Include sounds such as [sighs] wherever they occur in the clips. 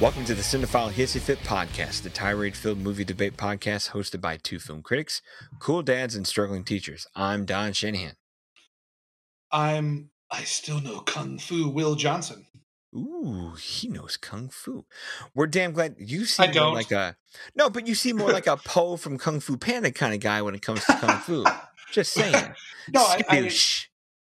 Welcome to the Cinephile Hissy Fit podcast, the tirade filled movie debate podcast hosted by two film critics, cool dads, and struggling teachers. I'm Don Shanahan. I'm I still know Kung Fu Will Johnson. Ooh, he knows kung fu. We're damn glad you seem I don't. like a no, but you seem more like a [laughs] Po from Kung Fu Panda kind of guy when it comes to kung fu. Just [laughs] saying. no, I, I.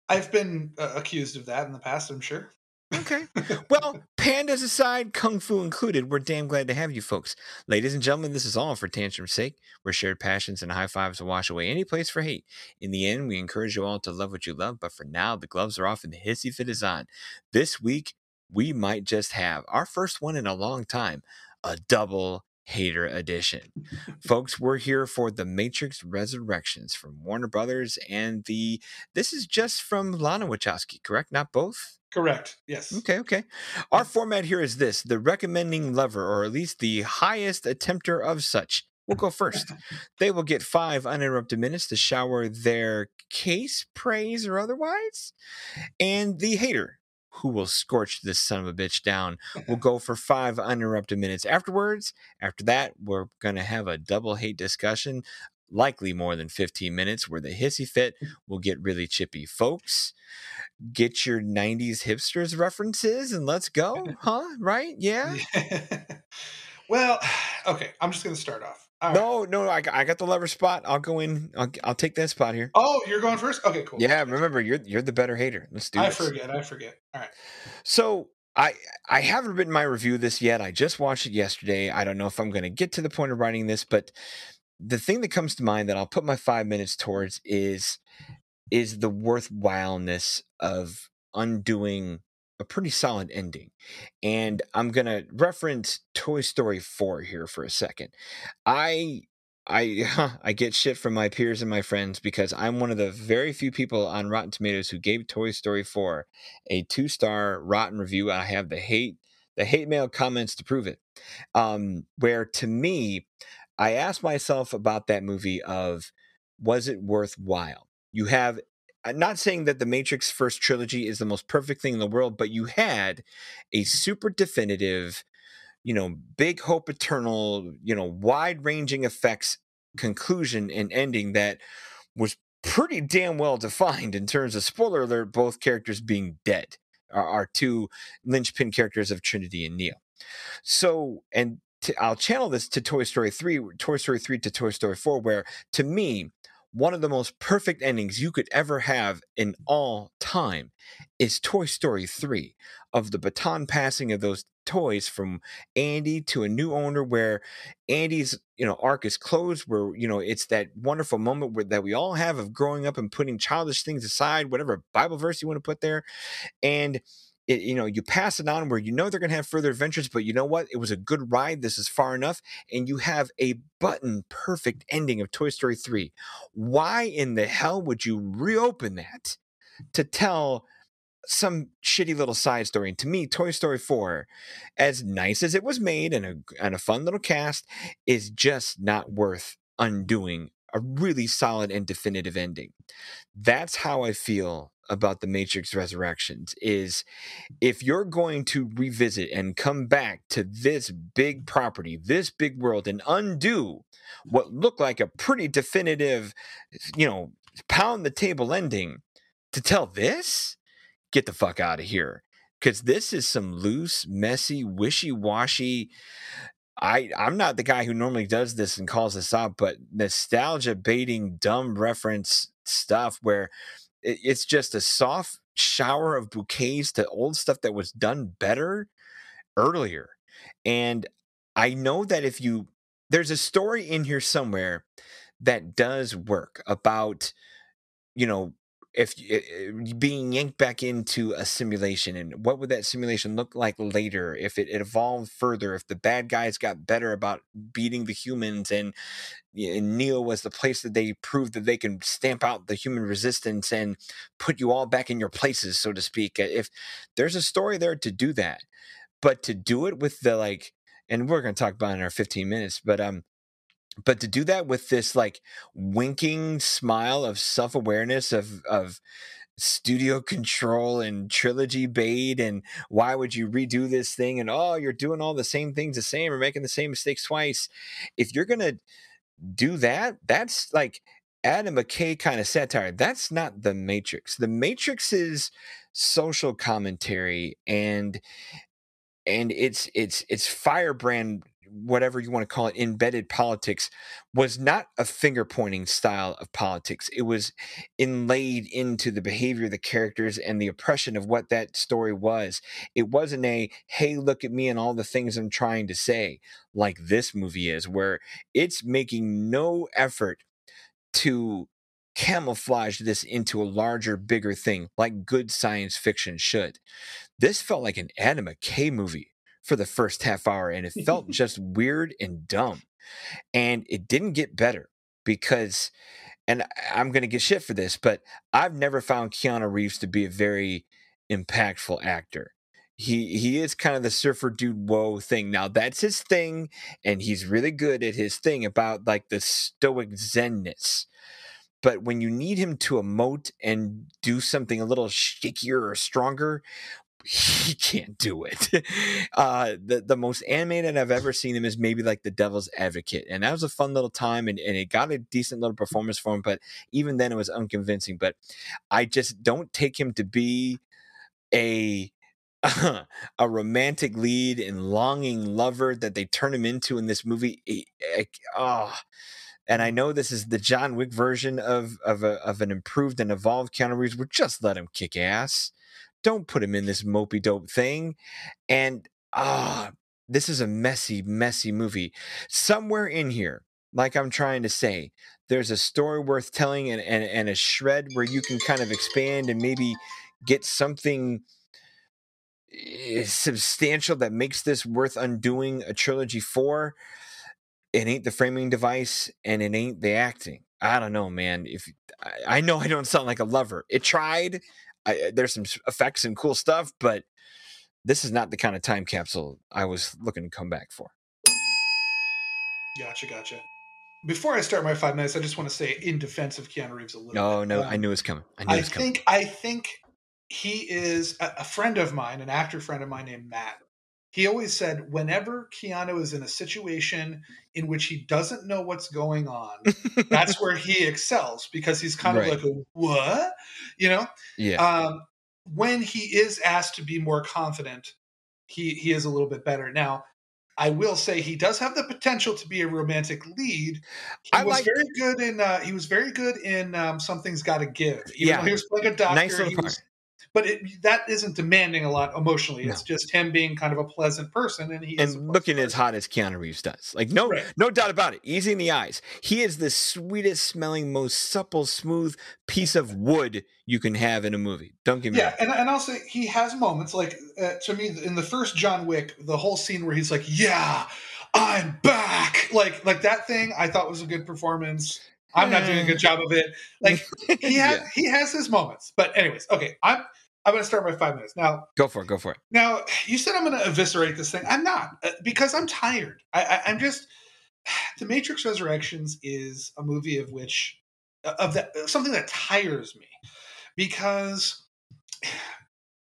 I've been uh, accused of that in the past. I'm sure. Okay. [laughs] Well, pandas aside, kung fu included, we're damn glad to have you folks. Ladies and gentlemen, this is all for tantrum's sake, where shared passions and high fives will wash away any place for hate. In the end, we encourage you all to love what you love, but for now, the gloves are off and the hissy fit is on. This week, we might just have our first one in a long time a double hater edition. folks, we're here for the Matrix Resurrections from Warner Brothers and the this is just from Lana Wachowski, correct? Not both? Correct. Yes. Okay, okay. Our format here is this the recommending lover, or at least the highest attempter of such. We'll go first. [laughs] They will get five uninterrupted minutes to shower their case, praise, or otherwise. And the hater, who will scorch this son of a bitch down, will [laughs] go for five uninterrupted minutes afterwards. After that, we're going to have a double hate discussion, likely more than 15 minutes, where the hissy fit will get really chippy. Folks, get your 90s hipsters references and let's go, [laughs] huh? Right? Yeah? [sighs] well, [sighs] okay. I'm just going to start off. Right. No, no, I, got- I got the lever spot. I'll go in. I'll, I'll take that spot here. Oh, you're going first. Okay, cool. Yeah, remember you're you're the better hater. Let's do I this. forget. I forget. All right. So I I haven't written my review of this yet. I just watched it yesterday. I don't know if I'm going to get to the point of writing this, but the thing that comes to mind that I'll put my five minutes towards is is the worthwhileness of undoing a pretty solid ending. And I'm going to reference Toy Story 4 here for a second. I I [laughs] I get shit from my peers and my friends because I'm one of the very few people on Rotten Tomatoes who gave Toy Story 4 a two-star rotten review. I have the hate the hate mail comments to prove it. Um where to me I asked myself about that movie of was it worthwhile? You have I'm not saying that the Matrix first trilogy is the most perfect thing in the world, but you had a super definitive, you know, big hope eternal, you know, wide ranging effects conclusion and ending that was pretty damn well defined in terms of spoiler alert, both characters being dead are two linchpin characters of Trinity and Neo. So, and to, I'll channel this to Toy Story 3, Toy Story 3 to Toy Story 4, where to me, one of the most perfect endings you could ever have in all time is Toy Story 3 of the baton passing of those toys from Andy to a new owner where Andy's you know arc is closed where you know it's that wonderful moment where that we all have of growing up and putting childish things aside whatever bible verse you want to put there and it, you know you pass it on where you know they're going to have further adventures but you know what? It was a good ride this is far enough and you have a button perfect ending of toy story 3 why in the hell would you reopen that to tell some shitty little side story? And to me toy story 4 as nice as it was made and a, and a fun little cast is just not worth undoing a really solid and definitive ending. That's how i feel about the matrix resurrections is if you're going to revisit and come back to this big property this big world and undo what looked like a pretty definitive you know pound the table ending to tell this? Get the fuck out of here because this is some loose messy wishy-washy I I'm not the guy who normally does this and calls this out, but nostalgia baiting dumb reference stuff where it, it's just a soft shower of bouquets to old stuff that was done better earlier. And I know that if you there's a story in here somewhere that does work about you know if y- uh, being yanked back into a simulation and what would that simulation look like later if it, it evolved further if the bad guys got better about beating the humans and, and neo was the place that they proved that they can stamp out the human resistance and put you all back in your places so to speak Uh, if there's a story there to do that. But to do it with the like and we're going to talk about it in our 15 minutes but um but to do that with this like winking smile of self-awareness of of studio control and trilogy bait and why would you redo this thing and oh you're doing all the same things the same or making the same mistakes twice. If you're gonna do that that's like adam mckay kind of satire that's not the matrix. The matrix is social commentary and and it's it's it's firebrand whatever you want to call it, embedded politics was not a finger pointing style of politics. It was inlaid into the behavior of the characters and the oppression of what that story was. It wasn't a, hey, look at me and all the things I'm trying to say, like this movie is, where it's making no effort to camouflage this into a larger, bigger thing, like good science fiction should. This felt like an Adam McKay movie for the first half hour and it felt [laughs] just weird and dumb. And it didn't get better because and I'm going to get shit for this, but I've never found Keanu Reeves to be a very impactful actor. He he is kind of the surfer dude whoa thing. Now that's his thing, and he's really good at his thing about like the stoic zenness. But when you need him to emote and do something a little shakier or stronger, he can't do it. [laughs] Uh, the the most animated I've ever seen him is maybe like the Devil's Advocate, and that was a fun little time, and, and it got a decent little performance for him. But even then, it was unconvincing. But I just don't take him to be a [laughs] a romantic lead and longing lover that they turn him into in this movie. oh. And I know this is the John Wick version of of, a, of an improved and evolved Keanu Reeves. Just let him kick ass don't put him in this mopey dope thing. And ah, this is a messy, messy movie. Somewhere in here, like I'm trying to say, there's a story worth telling and, and, and a shred where you can kind of expand and maybe get something eh, substantial that makes this worth undoing a trilogy for. It ain't the framing device and it ain't the acting. I don't know, man. If I, I know I don't sound like a lover. It tried. I, there's some effects and cool stuff, but this is not the kind of time capsule I was looking to come back for. Gotcha, gotcha. Before I start my five minutes, I just want to say in defense of Keanu Reeves a little. No, bit. no, um, I knew it was coming. I knew I it was coming. think I think he is a, a friend of mine, an actor friend of mine named Matt he always said whenever Keanu is in a situation in which he doesn't know what's going on, [laughs] that's where he excels because he's kind right. of like, a, what? You know? Yeah. Um, when he is asked to be more confident, he, he is a little bit better. Now, I will say he does have the potential to be a romantic lead. He I was very good in. Uh, he was very good in um, Something's Gotta Give. Even yeah, he was like a doctor. Nice part. Was, but it, that isn't demanding a lot emotionally. It's no. just him being kind of a pleasant person, and he and looking as hot as Keanu Reeves does. Like no, right. no doubt about it. Easy in the eyes. He is the sweetest smelling, most supple, smooth piece of wood you can have in a movie. Don't get me. Yeah, and and say he has moments like uh, to me in the first John Wick, the whole scene where he's like, "Yeah, I'm back," like like that thing. I thought was a good performance. I'm not doing a good job of it. Like [laughs] he has yeah. he has his moments. But anyways, okay, I'm I'm going to start my five minutes now. Go for it. Go for it. Now you said I'm going to eviscerate this thing. I'm not uh, because I'm tired. I, I, am just. [sighs] The Matrix Resurrections is a movie of which uh, of that something that tires me because [sighs]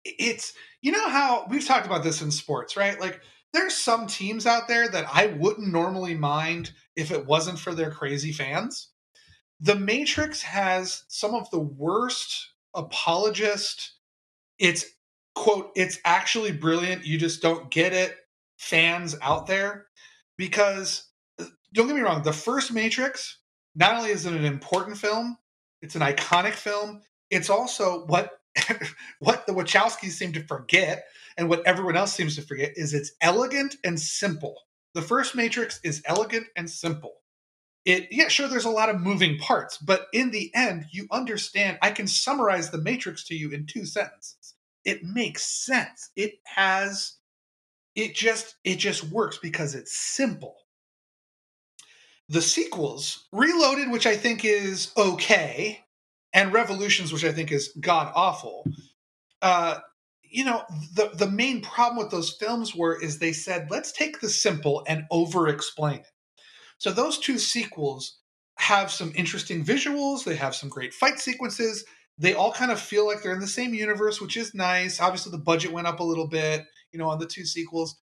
it's you know how we've talked about this in sports, right? Like there's some teams out there that I wouldn't normally mind if it wasn't for their crazy fans. The Matrix has some of the worst apologist it's quote it's actually brilliant you just don't get it fans out there. Because uh, don't get me wrong the first matrix not only is it an important film it's an iconic film it's also what [laughs] what the wachowskis seem to forget and what everyone else seems to forget is it's elegant and simple. The first matrix is elegant and simple. It yeah sure there's a lot of moving parts but in the end you understand i can summarize the matrix to you in two sentences it makes sense it has it just it just works because it's simple the sequels reloaded which i think is okay and revolutions which i think is god awful uh you know the the main problem with those films were is they said let's take the simple and over explain it so those two sequels have some interesting visuals, they have some great fight sequences. They all kind of feel like they're in the same universe, which is nice. Obviously, the budget went up a little bit, you know, on the two sequels,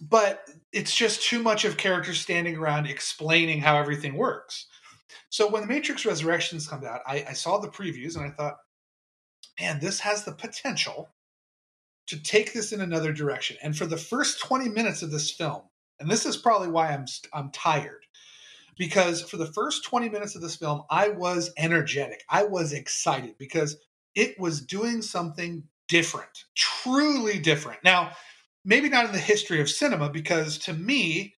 but it's just too much of characters standing around explaining how everything works. So when the Matrix Resurrections comes out, I, I saw the previews and I thought, man, this has the potential to take this in another direction. And for the first 20 minutes of this film, and this is probably why I'm I'm tired because for the first 20 minutes of this film I was energetic. I was excited because it was doing something different, truly different. Now, maybe not in the history of cinema because to me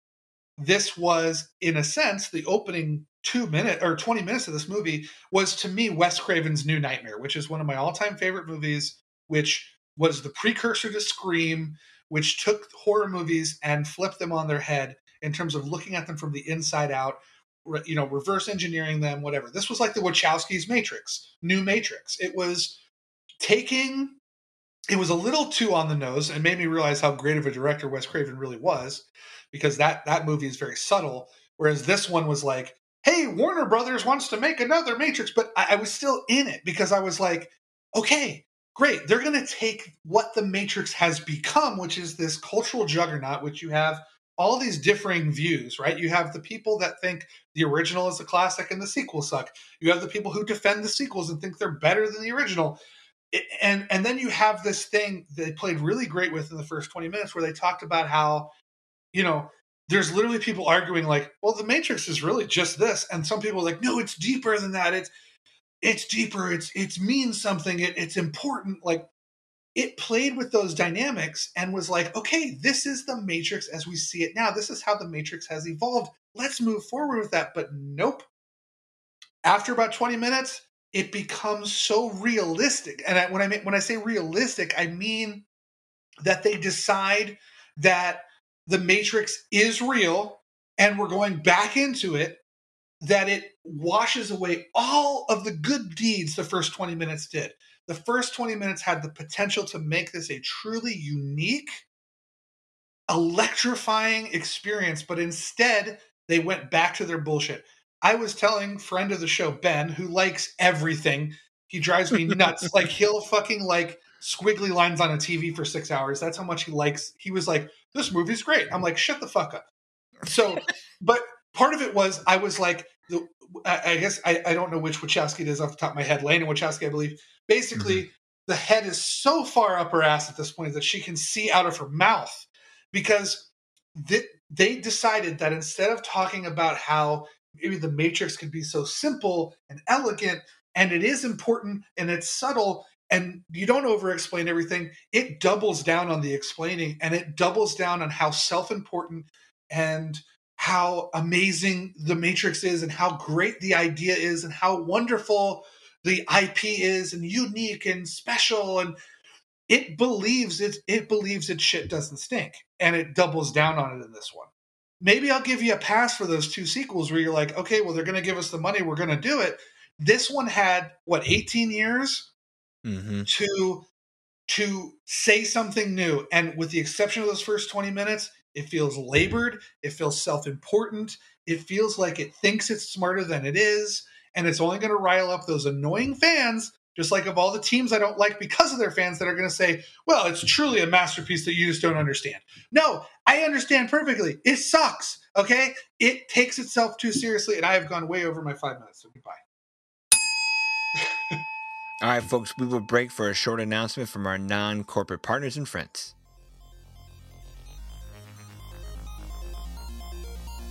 this was in a sense the opening 2 minute or 20 minutes of this movie was to me Wes Craven's New Nightmare, which is one of my all-time favorite movies which was the precursor to Scream, which took horror movies and flipped them on their head in terms of looking at them from the inside out, you know, reverse engineering them, whatever. This was like the Wachowskis' Matrix, new Matrix. It was taking, it was a little too on the nose and made me realize how great of a director Wes Craven really was, because that that movie is very subtle. Whereas this one was like, hey, Warner Brothers wants to make another Matrix, but I, I was still in it because I was like, okay, great. They're going to take what the Matrix has become, which is this cultural juggernaut, which you have all these differing views, right? You have the people that think the original is a classic and the sequels suck. You have the people who defend the sequels and think they're better than the original. And and then you have this thing they played really great with in the first 20 minutes where they talked about how, you know, there's literally people arguing like, well, the Matrix is really just this. And some people are like, no, it's deeper than that. It's it's deeper it's it's means something it, it's important like it played with those dynamics and was like okay this is the matrix as we see it now. This is how the matrix has evolved. Let's move forward with that. But nope. After about 20 minutes it becomes so realistic. And I, when i when i say realistic i mean that they decide that the matrix is real and we're going back into it that it washes away all of the good deeds the first 20 minutes did. The first 20 minutes had the potential to make this a truly unique, electrifying experience, but instead they went back to their bullshit. I was telling friend of the show Ben, who likes everything, he drives me nuts. [laughs] like he'll fucking like squiggly lines on a TV for six hours. That's how much he likes. He was like, "This movie's great." I'm like, "Shut the fuck up." So, but part of it was I was like, the, I, I, guess I, I, don't know which Wachowski it is off the top of my head. Lana Wachowski, I believe. Basically, mm-hmm. the head is so far up her ass at this point that she can see out of her mouth because th- they decided that instead of talking about how maybe the Matrix could be so simple and elegant, and it is important and it's subtle, and you don't over explain everything, it doubles down on the explaining and it doubles down on how self important and how amazing the Matrix is and how great the idea is and how wonderful the IP is and unique and special and it believes it it believes its shit doesn't stink and it doubles down on it in this one. Maybe I'll give you a pass for those two sequels where you're like, okay, well they're going to give us the money, we're going to do it. This one had what 18 years mm-hmm. to to say something new and with the exception of those first 20 minutes it feels labored. It feels self important. It feels like it thinks it's smarter than it is. And it's only going to rile up those annoying fans, just like of all the teams I don't like because of their fans that are going to say, well, it's truly a masterpiece that you just don't understand. No, I understand perfectly. It sucks. Okay. It takes itself too seriously. And I have gone way over my five minutes. So goodbye. [laughs] All right, folks, we will break for a short announcement from our non corporate partners and friends.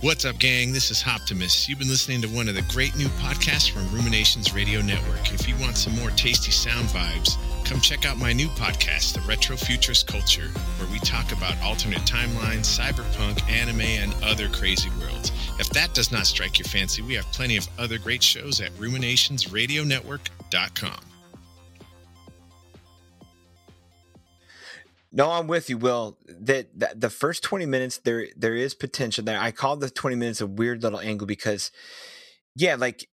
What's up, gang? This is Optimus. You've been listening to one of the great new podcasts from Ruminations Radio Network. If you want some more tasty sound vibes, come check out my new podcast, The Retro Futurist Culture, where we talk about alternate timelines, cyberpunk, anime, and other crazy worlds. If that does not strike your fancy, we have plenty of other great shows at ruminationsradionetwork.com. No, I'm with you, Will. That, that, the first 20 minutes there there is potential there. I call the 20 minutes a weird little angle because yeah, like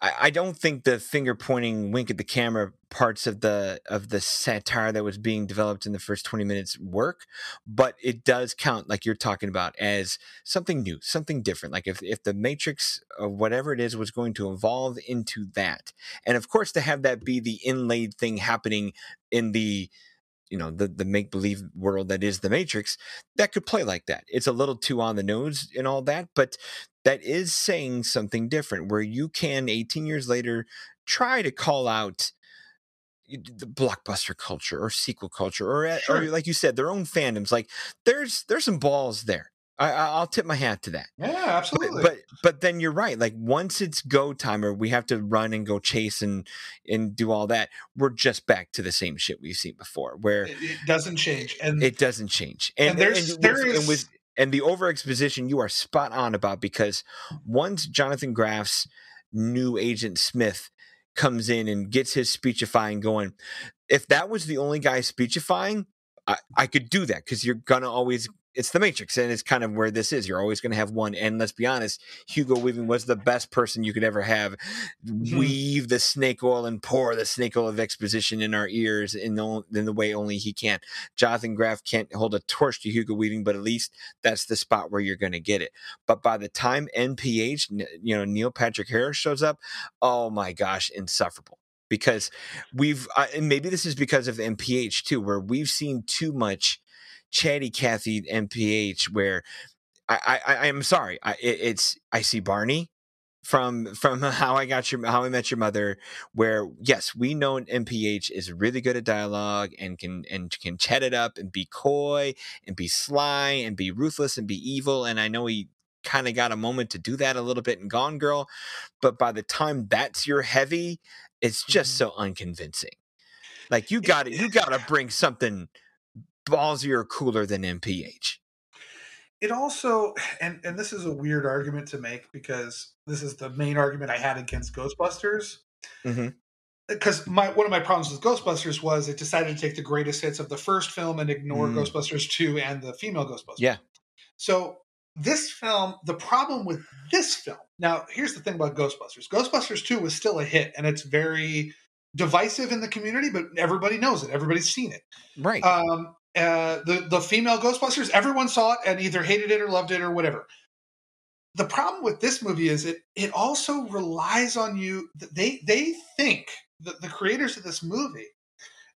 I, I don't think the finger pointing wink at the camera parts of the of the satire that was being developed in the first 20 minutes work but it does count like you're talking about as something new something different like if, if the matrix of whatever it is was going to evolve into that and of course to have that be the inlaid thing happening in the you know the the make believe world that is the matrix that could play like that it's a little too on the nose and all that but that is saying something different where you can 18 years later try to call out the blockbuster culture or sequel culture or, eh, Sure. or like you said their own fandoms like there's there's some balls there I, I- I'll tip my hat to that Yeah, absolutely. but but then you're right like once it's go time or we have to run and go chase and and do all that we're just back to the same shit we've seen before where it, it doesn't change. And it doesn't change And and, there's- and, there with, is- and with and the over exposition you are spot on about because once jonathan Groff's new agent smith comes in and gets his speechifying going if that was the only guy speechifying i, I could do that because you're gonna always it's the matrix and it's kind of where this is you're always going to have one and let's be honest hugo weaving was the best person you could ever have. Mhm. weave the snake oil and pour the snake oil of exposition in our ears in the, in the way only he can. Jonathan Groff can't hold a torch to hugo weaving but at least that's the spot where you're going to get it. But by the time nph you know neil patrick harris shows up oh my gosh insufferable because we've uh, and maybe this is because of nph too where we've seen too much chatty cathy nph where i i, I am sorry I, it, it's i see barney from from [laughs] how i got your how i met your mother where yes we know nph is really good at dialogue and can and can chat it up and be coy and be sly and be ruthless and be evil and i know he kind of got a moment to do that a little bit in gone girl but by the time that's your heavy it's just Mhm. so unconvincing like you got to you got to bring something ballsier cooler than nph it also and and this is a weird argument to make because this is the main argument I had against Ghostbusters. Mhm. Because my one of my problems with Ghostbusters was it decided to take the greatest hits of the first film and ignore Mm. Ghostbusters two and the female Ghostbusters. Yeah. So this film, the problem with this film. Now, here's the thing about Ghostbusters. Ghostbusters two was still a hit, and it's very divisive in the community, but everybody knows it. Everybody's seen it right um, uh, the the female Ghostbusters. Everyone saw it and either hated it or loved it or whatever. The problem with this movie is it it also relies on you. They they think the, the creators of this movie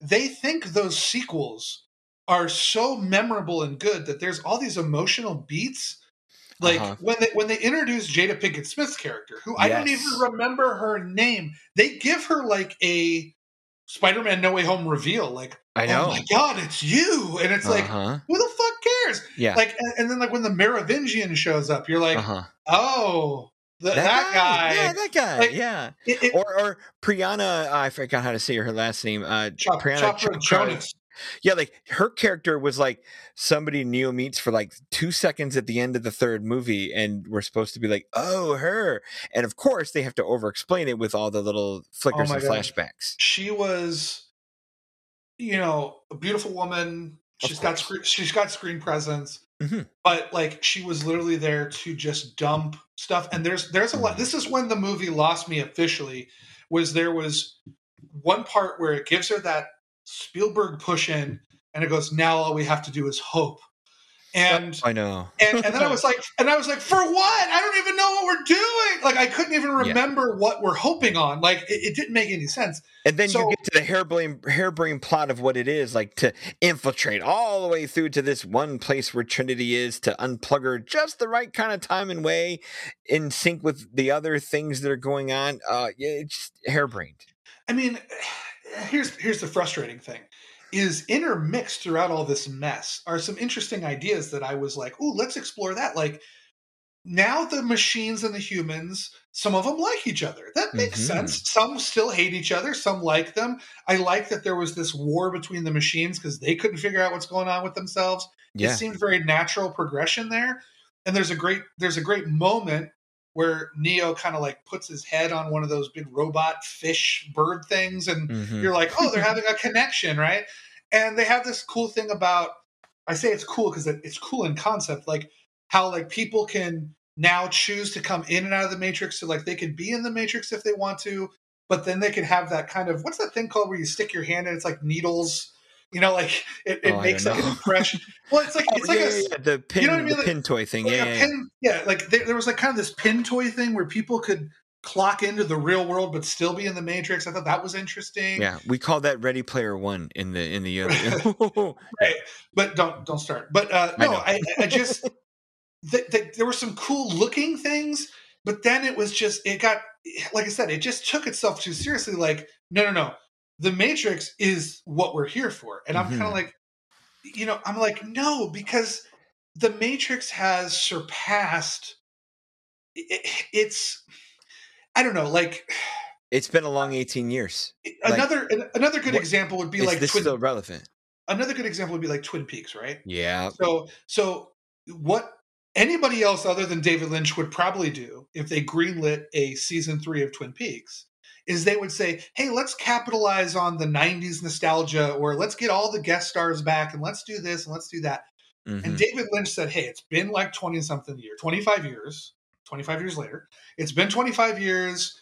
they think those sequels are so memorable and good that there's all these emotional beats. Like Uh-huh. when they when they introduce Jada Pinkett Smith's character, who I don't even remember her name, they give her like a Spider-Man No Way Home reveal. Like i know Oh my god, it's you! And it's like, uh-huh. who the fuck cares? yeah Like, and, and then like when the Merovingian shows up, you're like, uh-huh. oh, th- that, guy. yeah that guy Like, yeah It- it- or or Priyanka, I forgot how to say her last name. Uh, Chop- Priyanka Chopra Chopra. Jonas. Yeah, like her character was like somebody Neo meets for like two seconds at the end of the third movie, and we're supposed to be like, oh, her. And of course, they have to over-explain it with all the little flickers my and God. flashbacks. She was, you know, a beautiful woman. She's got screen, she's got screen presence, Mhm. but like she was literally there to just dump stuff. And there's there's a lot. Mhm. This is when the movie lost me officially. Was there was one part where it gives her that Spielberg push in, and it goes, "Now all we have to do is hope." And I know. and, and then I was like, and I was like, for what? I don't even know what we're doing. Like, I couldn't even Yeah. remember what we're hoping on. Like, it, it didn't make any sense. And then So- you get to the harebrained, harebrained plot of what it is like to infiltrate all the way through to this one place where Trinity is to unplug her just the right kind of time and way in sync with the other things that are going on. Uh, yeah, it's harebrained. I mean, here's here's the frustrating thing: is intermixed throughout all this mess are some interesting ideas that I was like, "Ooh, let's explore that." Like, now the machines and the humans, some of them like each other. That makes Mhm. sense. Some still hate each other. Some like them. I like that there was this war between the machines because they couldn't figure out what's going on with themselves. Yeah. It seemed very natural progression there. And there's a great there's a great moment where Neo kind of like puts his head on one of those big robot fish bird things and Mhm. you're like, "Oh, they're [laughs] having a connection, right?" And they have this cool thing about I say it's cool cuz it's cool in concept like how like people can now choose to come in and out of the matrix so like they could be in the matrix if they want to but then they can have that kind of what's that thing called where you stick your hand and it's like needles you know like it, it Oh, makes like an impression [laughs] well it's like Oh, it's like yeah, a yeah, the pin, know what I mean? the Like- pin toy thing. like yeah, yeah, pin, yeah, like there, there was like kind of this pin toy thing where people could clock into the real world but still be in the matrix. I thought that was interesting. Yeah, we call that Ready Player One in the in the [laughs] other. [laughs] Right. But don't don't start. But uh, no, know. I, I just th- th- there were some cool looking things, but then it was just it got like I said, it just took itself too seriously. Like no, no, no, the Matrix is what we're here for, and I'm kind Mhm. of like, you know, I'm like no because the Matrix has surpassed. It, it's I don't know, like it's been a long eighteen years. Like, another another good what- example would be Is like this Twin, still relevant? another good example would be like Twin Peaks, right? Yeah. So so what anybody else other than David Lynch would probably do if they greenlit a season three of Twin Peaks is they would say, hey, let's capitalize on the 90s nostalgia or let's get all the guest stars back and let's do this and let's do that. Mhm. And David Lynch said, hey, it's been like 20 something year, 25 years, 25 years later. It's been 25 years.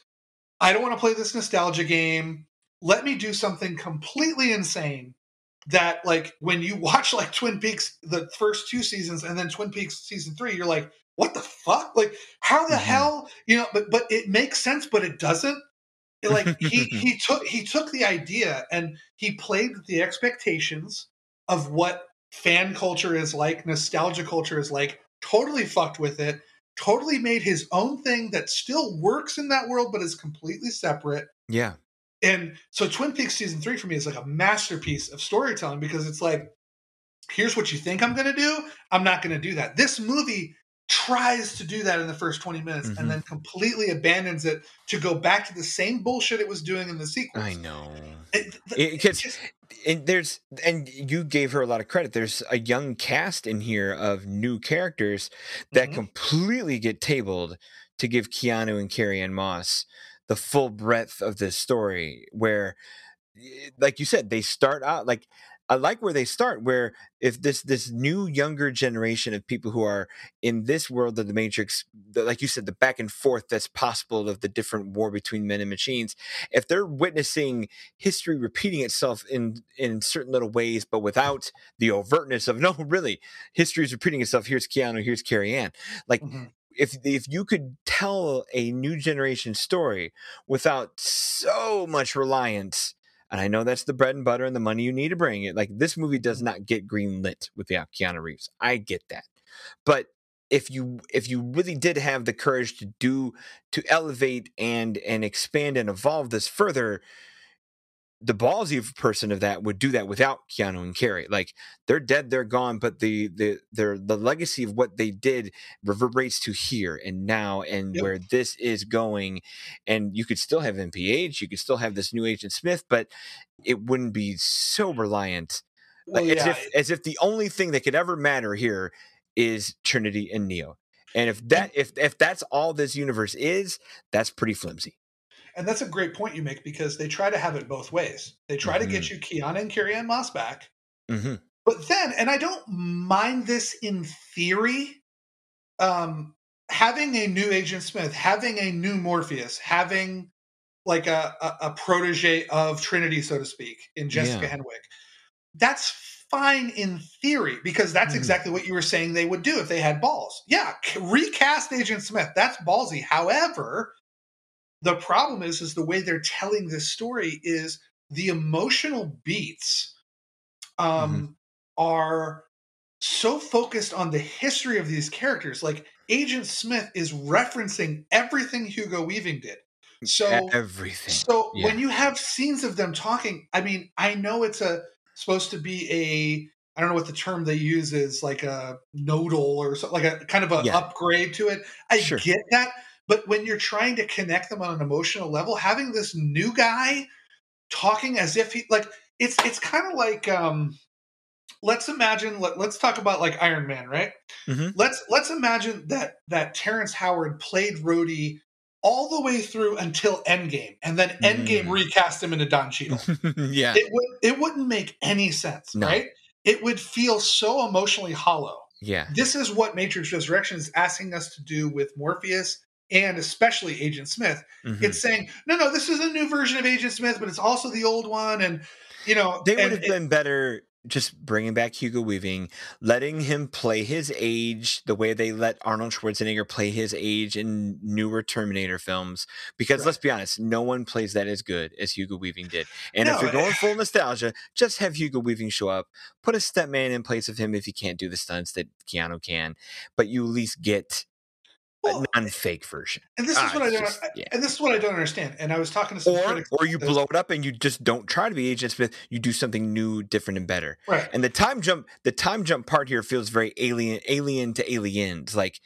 I don't want to play this nostalgia game. Let me do something completely insane that like when you [laughs] watch like Twin Peaks the first two seasons and then Twin Peaks season 3 you're like what the fuck like how the Mhm. hell you know but but it makes sense but it doesn't like he [laughs] he took he took the idea and he played with the expectations of what fan culture is like nostalgia culture is like totally fucked with it totally made his own thing that still works in that world but is completely separate Yeah. and so Twin Peaks season three for me is like a masterpiece of storytelling because it's like, here's what you think I'm going to do. I'm not going to do that. This movie tries to do that in the first 20 minutes Mhm. and then completely abandons it to go back to the same bullshit it was doing in the sequel. I know. It, It gets- and there's and you gave her a lot of credit. There's a young cast in here of new characters that Mhm. completely get tabled to give Keanu and Carrie Ann Moss the full breadth of this story. Where, eh, like you said, they start out like I like where they start. Where if this this new younger generation of people who are in this world of the Matrix, the, like you said, the back and forth that's possible of the different war between men and machines, if they're witnessing history repeating itself in in certain little ways, but without the overtness of [laughs] no, really, history is repeating itself. Here's Keanu, here's Carrie Ann. Like Mhm. if if you could tell a new generation story without so much reliance, and I know that's the bread and butter and the money you need to bring it. Like this movie does not get green lit without Keanu Reeves. I get that, but if you if you really did have the courage to do to elevate and and expand and evolve this further the ballsy person of that would do that without Keanu and Carrie. Like they're dead, they're gone, but the the their the legacy of what they did reverberates to here and now and Yep. where this is going. And you could still have NPH, you could still have this new Agent Smith, but it wouldn't be so reliant. Well, Like, as if as if the only thing that could ever matter here is Trinity and Neo. And if that if if that's all this universe is, that's pretty flimsy. And that's a great point you make because they try to have it both ways. They try to get you Keanu and Carrie Ann Moss back, hmm But then, and I don't mind this in theory, um, having a new Agent Smith, having a new Morpheus, having like a, a, a protege of Trinity, so to speak, in Jessica Yeah. Henwick, that's fine in theory because that's Mhm. exactly what you were saying they would do if they had balls. Yeah, recast Agent Smith. That's ballsy. However, the problem is, is the way they're telling this story is the emotional beats um, are so focused on the history of these characters. Like Agent Smith is referencing everything Hugo Weaving did. So everything. so Yeah. when you have scenes of them talking, I mean, I know it's a supposed to be a I don't know what the term they use is like a modal or something like a kind of a Yeah. upgrade to it. I Sure. get that, but when you're trying to connect them on an emotional level, having this new guy talking as if he like it's it's kind of like um let's imagine let, let's talk about like Iron Man, right? Mhm. Let's let's imagine that that Terrence Howard played Rhodey all the way through until Endgame, and then Endgame Mm. recast him into Don Cheadle. [laughs] yeah. it would it wouldn't make any sense, No. right? It would feel so emotionally hollow. Yeah. This is what Matrix Resurrection is asking us to do with Morpheus and especially Agent Smith. Mhm. It's saying, no, no, this is a new version of Agent Smith, but it's also the old one. And, you know, They would have it- been better just bringing back Hugo Weaving, letting him play his age the way they let Arnold Schwarzenegger play his age in newer Terminator films. Because Right. let's be honest, no one plays that as good as Hugo Weaving did. And if you're going full nostalgia, just have Hugo Weaving show up, put a stuntman in place of him if he can't do the stunts that Keanu can, but you at least get well, a non-fake version. and this Ah, is what I don't, just- yeah. and this is what I don't understand. And I was talking to some Or, critics. or you blow it up and you just don't try to be Agent Smith. You do something new, different, and better. right. And the time jump, the time jump part here feels very alien, alien to aliens. Like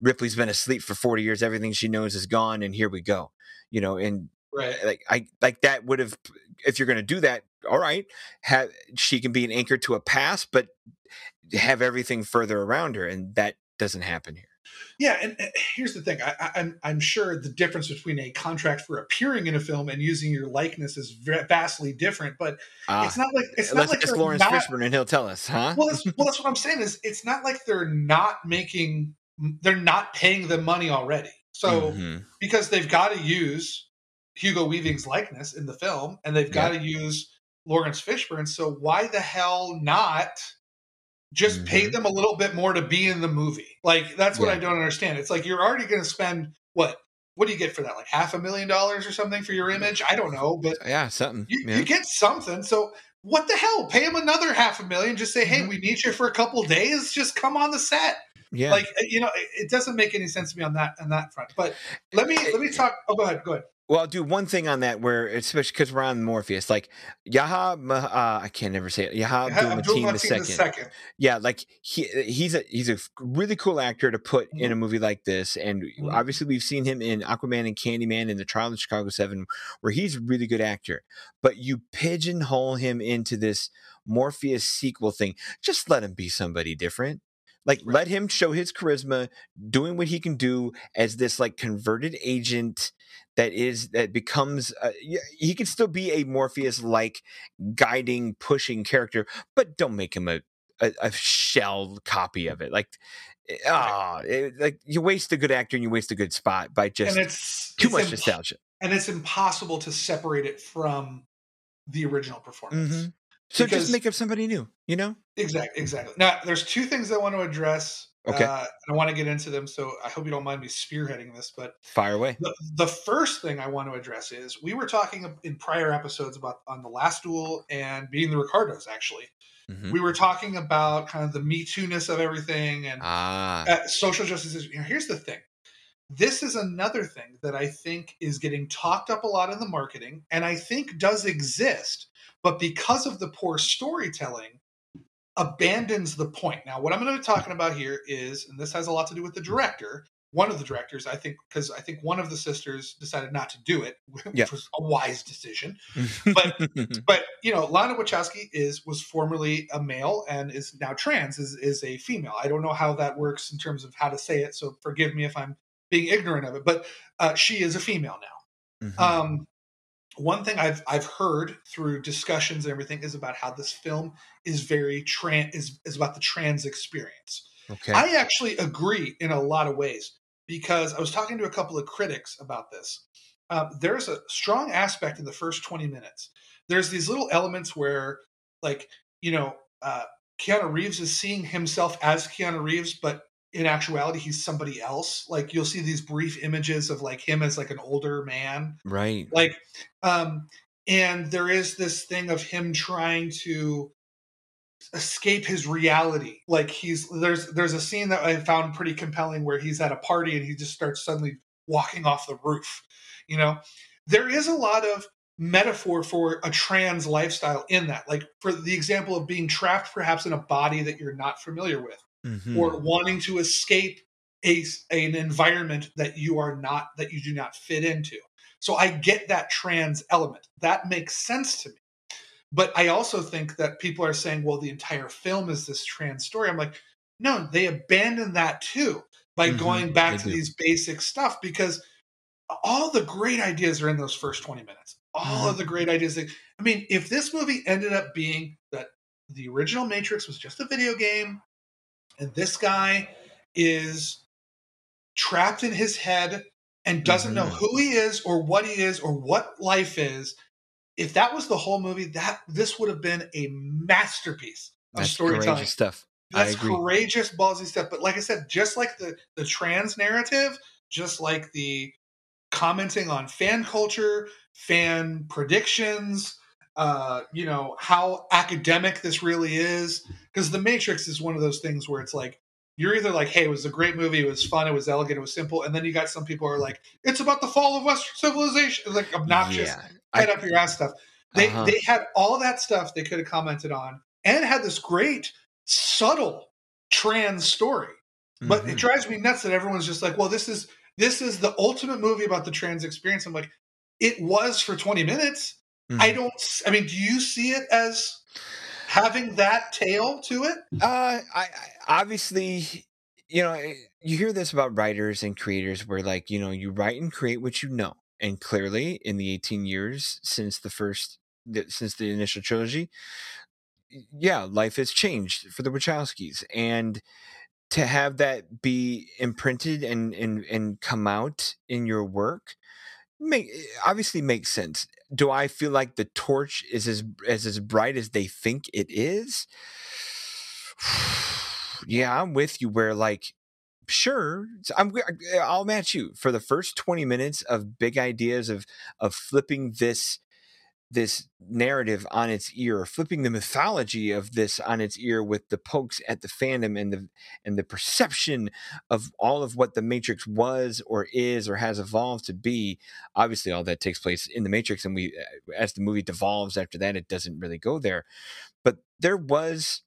Ripley's been asleep for forty years, everything she knows is gone, and here we go. You know, and Right. like I like that would have, if you're going to do that, all right, have she can be an anchor to a past, but have everything further around her, and that doesn't happen here. Yeah, and, and here's the thing: I, I, I'm I'm sure the difference between a contract for appearing in a film and using your likeness is vastly different. But Uh, it's not like it's not like ask Laurence not, Fishburne, and he'll tell us, huh? well, that's, well, that's what I'm saying is it's not like they're not making they're not paying them money already. So Mhm. because they've got to use Hugo Weaving's likeness in the film, and they've got to use Laurence Fishburne. So why the hell not just pay Mhm. them a little bit more to be in the movie? Like that's what Yeah. I don't understand. It's like you're already going to spend what? What do you get for that? Like half a million dollars or something for your image? I don't know, but yeah, something. you, yeah. you get something. So what the hell? Pay him another half a million. Just say, hey, Mhm. we need you for a couple days. Just come on the set yeah. like uh, you know it it doesn't make any sense to me on that on that front but let me let me talk oh go ahead go ahead Well, I'll do one thing on that where, especially because we're on Morpheus, like Yaha, uh, I can't never say it. Yaha [laughs] Abdul Mateen second. Yeah, like he he's a he's a really cool actor to put in a movie like this, and Mhm. obviously we've seen him in Aquaman and Candyman and The Trial of Chicago Seven, where he's a really good actor. But you pigeonhole him into this Morpheus sequel thing. Just let him be somebody different. Like Right. let him show his charisma, doing what he can do as this like converted agent that is that becomes uh, he can still be a Morpheus like guiding, pushing character, but don't make him a a, a shell copy of it. Like, ah, it- like you waste a good actor and you waste a good spot by just and it's too it's much imp- nostalgia. and it's impossible to separate it from the original performance Mhm. So Because- just make up somebody new, you know? exactly exactly now there's two things i want to address Okay. uh, i want to get into them so i hope you don't mind me spearheading this but Fire away. the, the first thing I want to address is we were talking in prior episodes about on the last duel and being the Ricardos. Actually, Mhm. we were talking about kind of the Me Too ness of everything and Ah, uh, social justice. is- You know, here's the thing: this is another thing that I think is getting talked up a lot in the marketing, and I think does exist, but because of the poor storytelling, abandons the point. Now, what I'm going to be talking about here is, and this has a lot to do with the director. One of the directors, I think, because I think one of the sisters decided not to do it, [laughs] which Yeah. was a wise decision. [laughs] but- But you know, Lana Wachowski is was formerly a male and is now trans, is is a female. I don't know how that works in terms of how to say it, so forgive me if I'm being ignorant of it. But uh, she is a female now. Mhm. Um, one thing I've I've heard through discussions and everything is about how this film is very trans is is about the trans experience. okay. I actually agree in a lot of ways because I was talking to a couple of critics about this. Uh, there's a strong aspect in the first 20 minutes. There's these little elements where, like, you know, uh, Keanu Reeves is seeing himself as Keanu Reeves, but in actuality, he's somebody else. Like, you'll see these brief images of like him as like an older man. Right. like um and there is this thing of him trying to escape his reality. Like he's there's there's a scene that i found pretty compelling where he's at a party and he just starts suddenly walking off the roof you know? There is a lot of metaphor for a trans lifestyle in that. Like for the example of being trapped perhaps in a body that you're not familiar with Mhm. or wanting to escape a an environment that you are not that you do not fit into. So I get that trans element. That makes sense to me. But I also think that people are saying, well, the entire film is this trans story. I'm like, no, they abandon that too by Mhm, going back they to do. these basic stuff because all the great ideas are in those first 20 minutes. All Mhm. of the great ideas. that- I mean, if this movie ended up being that the original Matrix was just a video game and this guy is trapped in his head and doesn't know Mhm. who he is or what he is or what life is. If that was the whole movie, that this would have been a masterpiece of That's storytelling. courageous stuff. I That's courageous, ballsy stuff. But like I said, just like the the trans narrative, just like the commenting on fan culture, fan predictions, uh, you know, how academic this really is. Because The Matrix is one of those things where it's like you're either like, "Hey, it was a great movie, it was fun, it was elegant, it was simple," and then you got some people who are like, "It's about the fall of Western civilization," it's like obnoxious, Yeah. head I- up your ass stuff. They Uh-huh. they had all that stuff they could have commented on, and had this great subtle trans story. But Mhm. it drives me nuts that everyone's just like, well, this is this is the ultimate movie about the trans experience. I'm like, it was for 20 minutes. I Mhm. don't. I mean, do you see it as having that tail to it? Uh, I, I obviously, you know, eh, you hear this about writers and creators where, like, you know, you write and create what you know, and clearly, in the 18 years since the first, since the initial trilogy, yeah, life has changed for the Wachowskis, and to have that be imprinted and and and come out in your work make obviously makes sense. Do I feel like the torch is as as as bright as they think it is? [sighs] yeah, I'm with you. Where like, sure, I'm. I'll match you for the first 20 minutes of big ideas of of flipping this this narrative on its ear, flipping the mythology of this on its ear with the pokes at the fandom and the and the perception of all of what the Matrix was or is or has evolved to be. Obviously, all that takes place in the Matrix, and we, uh, as the movie devolves after that, it doesn't really go there. But there was,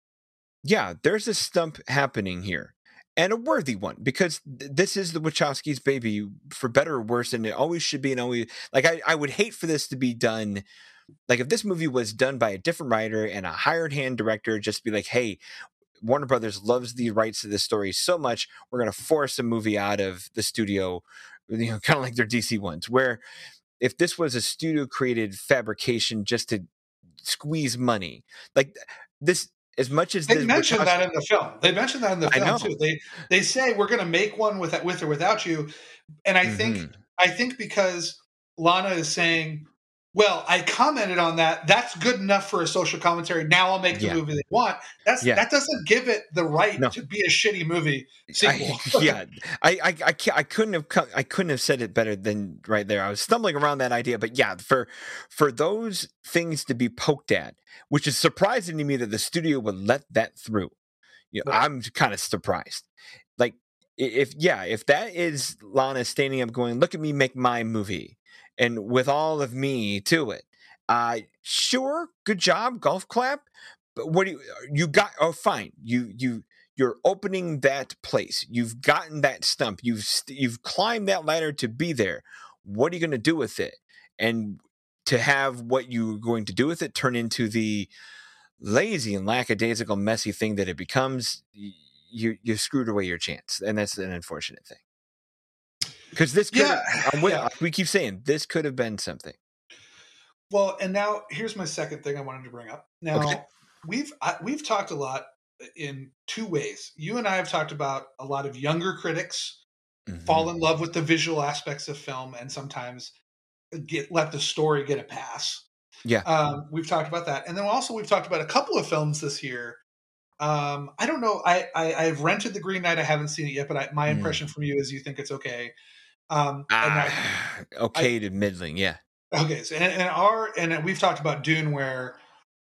yeah, there's a stump happening here. And a worthy one because th- this is the Wachowskis' baby, for better or worse, and it always should be. And always, like, I, I would hate for this to be done like if this movie was done by a different writer and a hired hand director just be like hey warner brothers loves the rights to this story so much we're going to force a movie out of the studio you know [laughs] kind of like their dc ones where if this was a studio created fabrication just to squeeze money like this as much as They mentioned that in the film. They mentioned that in the film too. They they say we're going to make one with with or without you, and I think Mhm. I think because Lana is saying, "Well, I commented on that. That's good enough for a social commentary. Now I'll make the Yeah. movie they want." That's Yeah. that doesn't give it the right No. to be a shitty movie sequel. I, [laughs] yeah, I, I, I, I couldn't have, I couldn't have said it better than right there. I was stumbling around that idea, but yeah, for, for those things to be poked at, which is surprising to me that the studio would let that through. You know, Right. I'm kind of surprised. Like, if yeah, if that is Lana standing up, going, "Look at me, make my movie," and with all of me to it, uh, sure, good job, golf clap. But what do you, you got? Oh, fine, you you you're opening that place. You've gotten that stump. You've you've climbed that ladder to be there. What are you going to do with it? And to have what you're going to do with it turn into the lazy and lackadaisical, messy thing that it becomes, you you screwed away your chance, and that's an unfortunate thing. Because this could, Yeah, [laughs] with, yeah. we keep saying this could have been something. Well, and now here's my second thing I wanted to bring up. Now Okay. we've I, we've talked a lot in two ways. You and I have talked about a lot of younger critics Mhm. fall in love with the visual aspects of film and sometimes get let the story get a pass. Yeah. Um, we've talked about that, and then also we've talked about a couple of films this year. Um, I don't know. I, I I've rented The Green Knight. I haven't seen it yet, but I, my Mm. impression from you is you think it's okay. Um, and I, Ah, okay to middling, yeah. okay, so and, and our and we've talked about Dune, where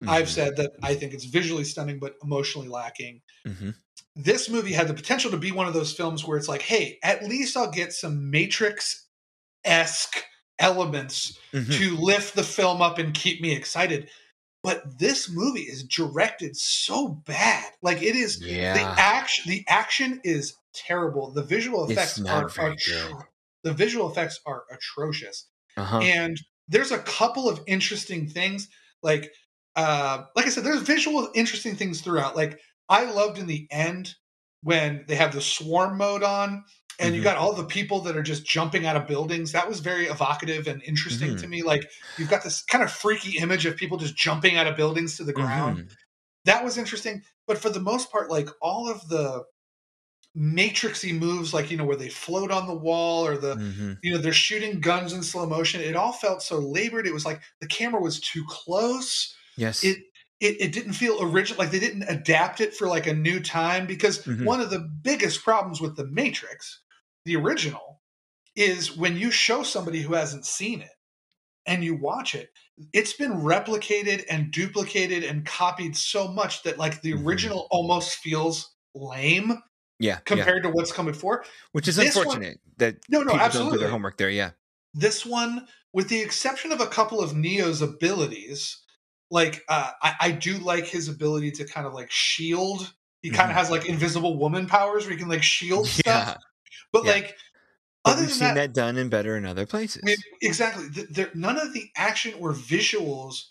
I've Mhm. said that I think it's visually stunning but emotionally lacking. Mhm. This movie had the potential to be one of those films where it's like, hey, at least I'll get some Matrix esque elements Mhm. to lift the film up and keep me excited. But this movie is directed so bad. Like it is the action the action is terrible. The visual effects are, are good. The visual effects are atrocious Uh-huh. and there's a couple of interesting things like uh like i said there's visual interesting things throughout like i loved in the end when they have the swarm mode on and you Mhm. got all the people that are just jumping out of buildings that was very evocative and interesting Mhm. to me like you've got this kind of freaky image of people just jumping out of buildings to the ground Mhm. that was interesting but for the most part, like all of the matrixy moves, like you know where they float on the wall or the hmm you know they're shooting guns in slow motion. It all felt so labored. It was like the camera was too close. Yes. It it, it didn't feel original like they didn't adapt it for like a new time because Mhm. one of the biggest problems with the matrix the original is when you show somebody who hasn't seen it and you watch it it's been replicated and duplicated and copied so much that like the Mhm. original almost feels lame yeah. yeah. compared to what's coming before Which is this one- unfortunate that no no people don't do absolutely their homework there. Yeah. this one with the exception of a couple of neo's abilities like uh, I, I do like his ability to kind of like shield he kind of has like invisible woman powers where he can like shield [laughs] Yeah. stuff but yeah. like But other we've than seen that, that, done and better in other places. I mean, exactly there, none of the action or visuals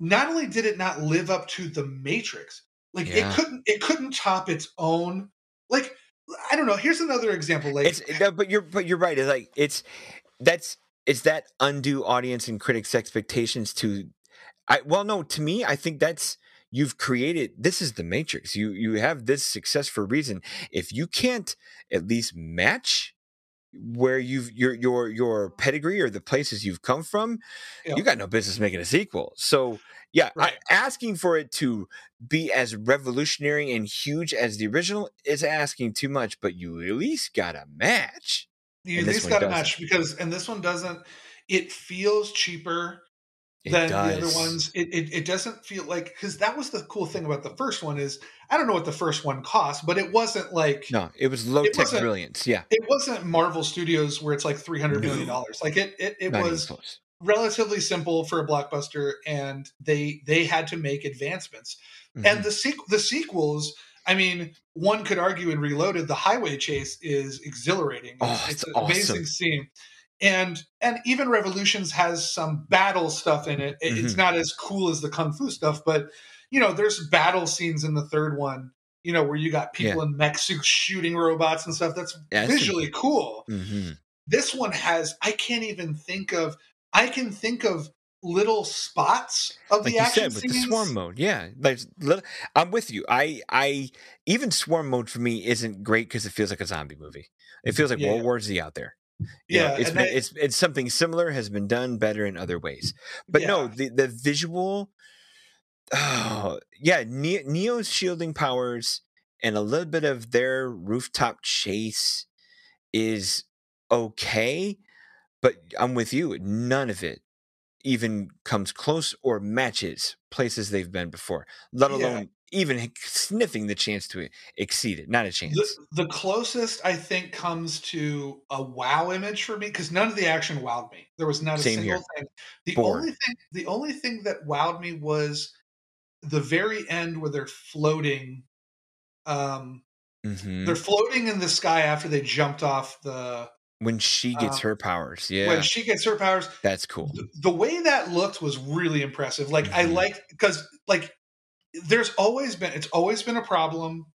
not only did it not live up to the matrix like Yeah. it couldn't it couldn't top its own like i don't know here's another example like it's but you're but you're right. It's like it's that's it's that undue audience and critics' expectations to I well no, to me, I think that's you've created this is the matrix. You you have this success for a reason. If you can't at least match where you've your your your pedigree or the places you've come from, Yeah. you got no business making a sequel. So yeah, I- asking for it to be as revolutionary and huge as the original is asking too much, but you at least got a match. you at least got a match because and this one doesn't it feels cheaper It than the other ones. It, it, it doesn't feel like because that was the cool thing about the first one is i don't know what the first one cost but it wasn't like No, it was low tech wasn't- brilliance. Yeah, it wasn't marvel studios where it's like 300 million dollars. Like it it, it not was relatively simple for a blockbuster and they they had to make advancements. Mhm. and the sequ- the sequels i mean one could argue in reloaded the highway chase is exhilarating. Oh, it's, it's it's an amazing scene and and even revolutions has some battle stuff in it It- it's Mhm. not as cool as the kung fu stuff but you know there's battle scenes in the third one you know where you got people in mech suits shooting robots and stuff that's Yeah, it's visually cool Mhm. this one has i can't even think of i can think of little spots of like the you action said with the swarm mode. Yeah, like little, I'm with you. I I even swarm mode for me isn't great because it feels like a zombie movie. It feels like Yeah. World War Z out there. You know, yeah it's been, I- it's it's something similar has been done better in other ways. But no, the the visual. Oh yeah, Ne- Neo's shielding powers and a little bit of their rooftop chase is okay, but I'm with you. None of it even comes close or matches places they've been before, let Yeah. alone even sniffing the chance to exceed it. Not a chance. the, the closest I think comes to a wow image for me because none of the action wowed me. There was not a Same single here. thing. The Bored. only thing, the only thing that wowed me was the very end where they're floating. Um, Mhm. they're floating in the sky after they jumped off the. When she gets um, her powers, yeah, When she gets her powers, that's cool. the, the way that looked was really impressive. Like I Mhm. liked because like there's always been it's always been a problem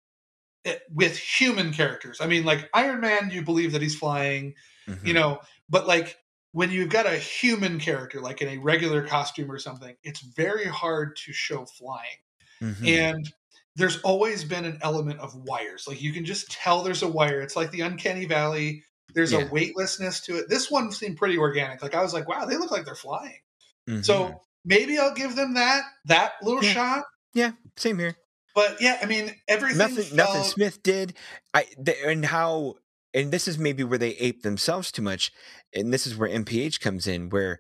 eh, with human characters. I mean, like Iron Man, you believe that he's flying, you Mhm. know, but like when you've got a human character, like in a regular costume or something, it's very hard to show flying. Mhm. And there's always been an element of wires. Like you can just tell there's a wire. It's like the uncanny valley. There's Yeah. a weightlessness to it. This one seemed pretty organic. Like I was like, wow, they look like they're flying. Mhm. So maybe I'll give them that that little Yeah. shot. Yeah, same here. But yeah, I mean everything. nothing nothing Smith did. I th- and how and this is maybe where they ape themselves too much, and this is where NPH comes in. Where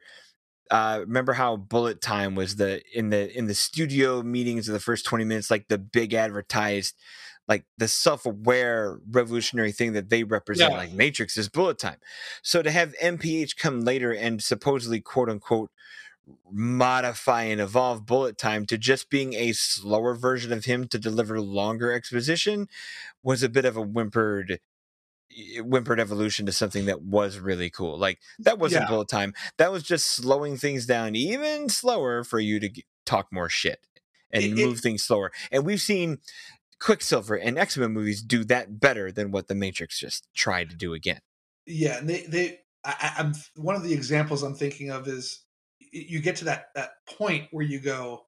uh, remember how Bullet Time was the in the in the studio meetings of the first twenty minutes, like the big advertised, like the self aware revolutionary thing that they represent, Yeah. like Matrix is Bullet Time. So to have NPH come later and supposedly quote unquote modify and evolve bullet time to just being a slower version of him to deliver longer exposition was a bit of a whimpered eh, whimpered evolution to something that was really cool. Like that wasn't Yeah. bullet time. That was just slowing things down even slower for you to talk more shit and It- it- move things slower. And we've seen quicksilver and x-men movies do that better than what the matrix just tried to do again. Yeah, and they they I, I'm one of the examples I'm thinking of is you get to that that point where you go,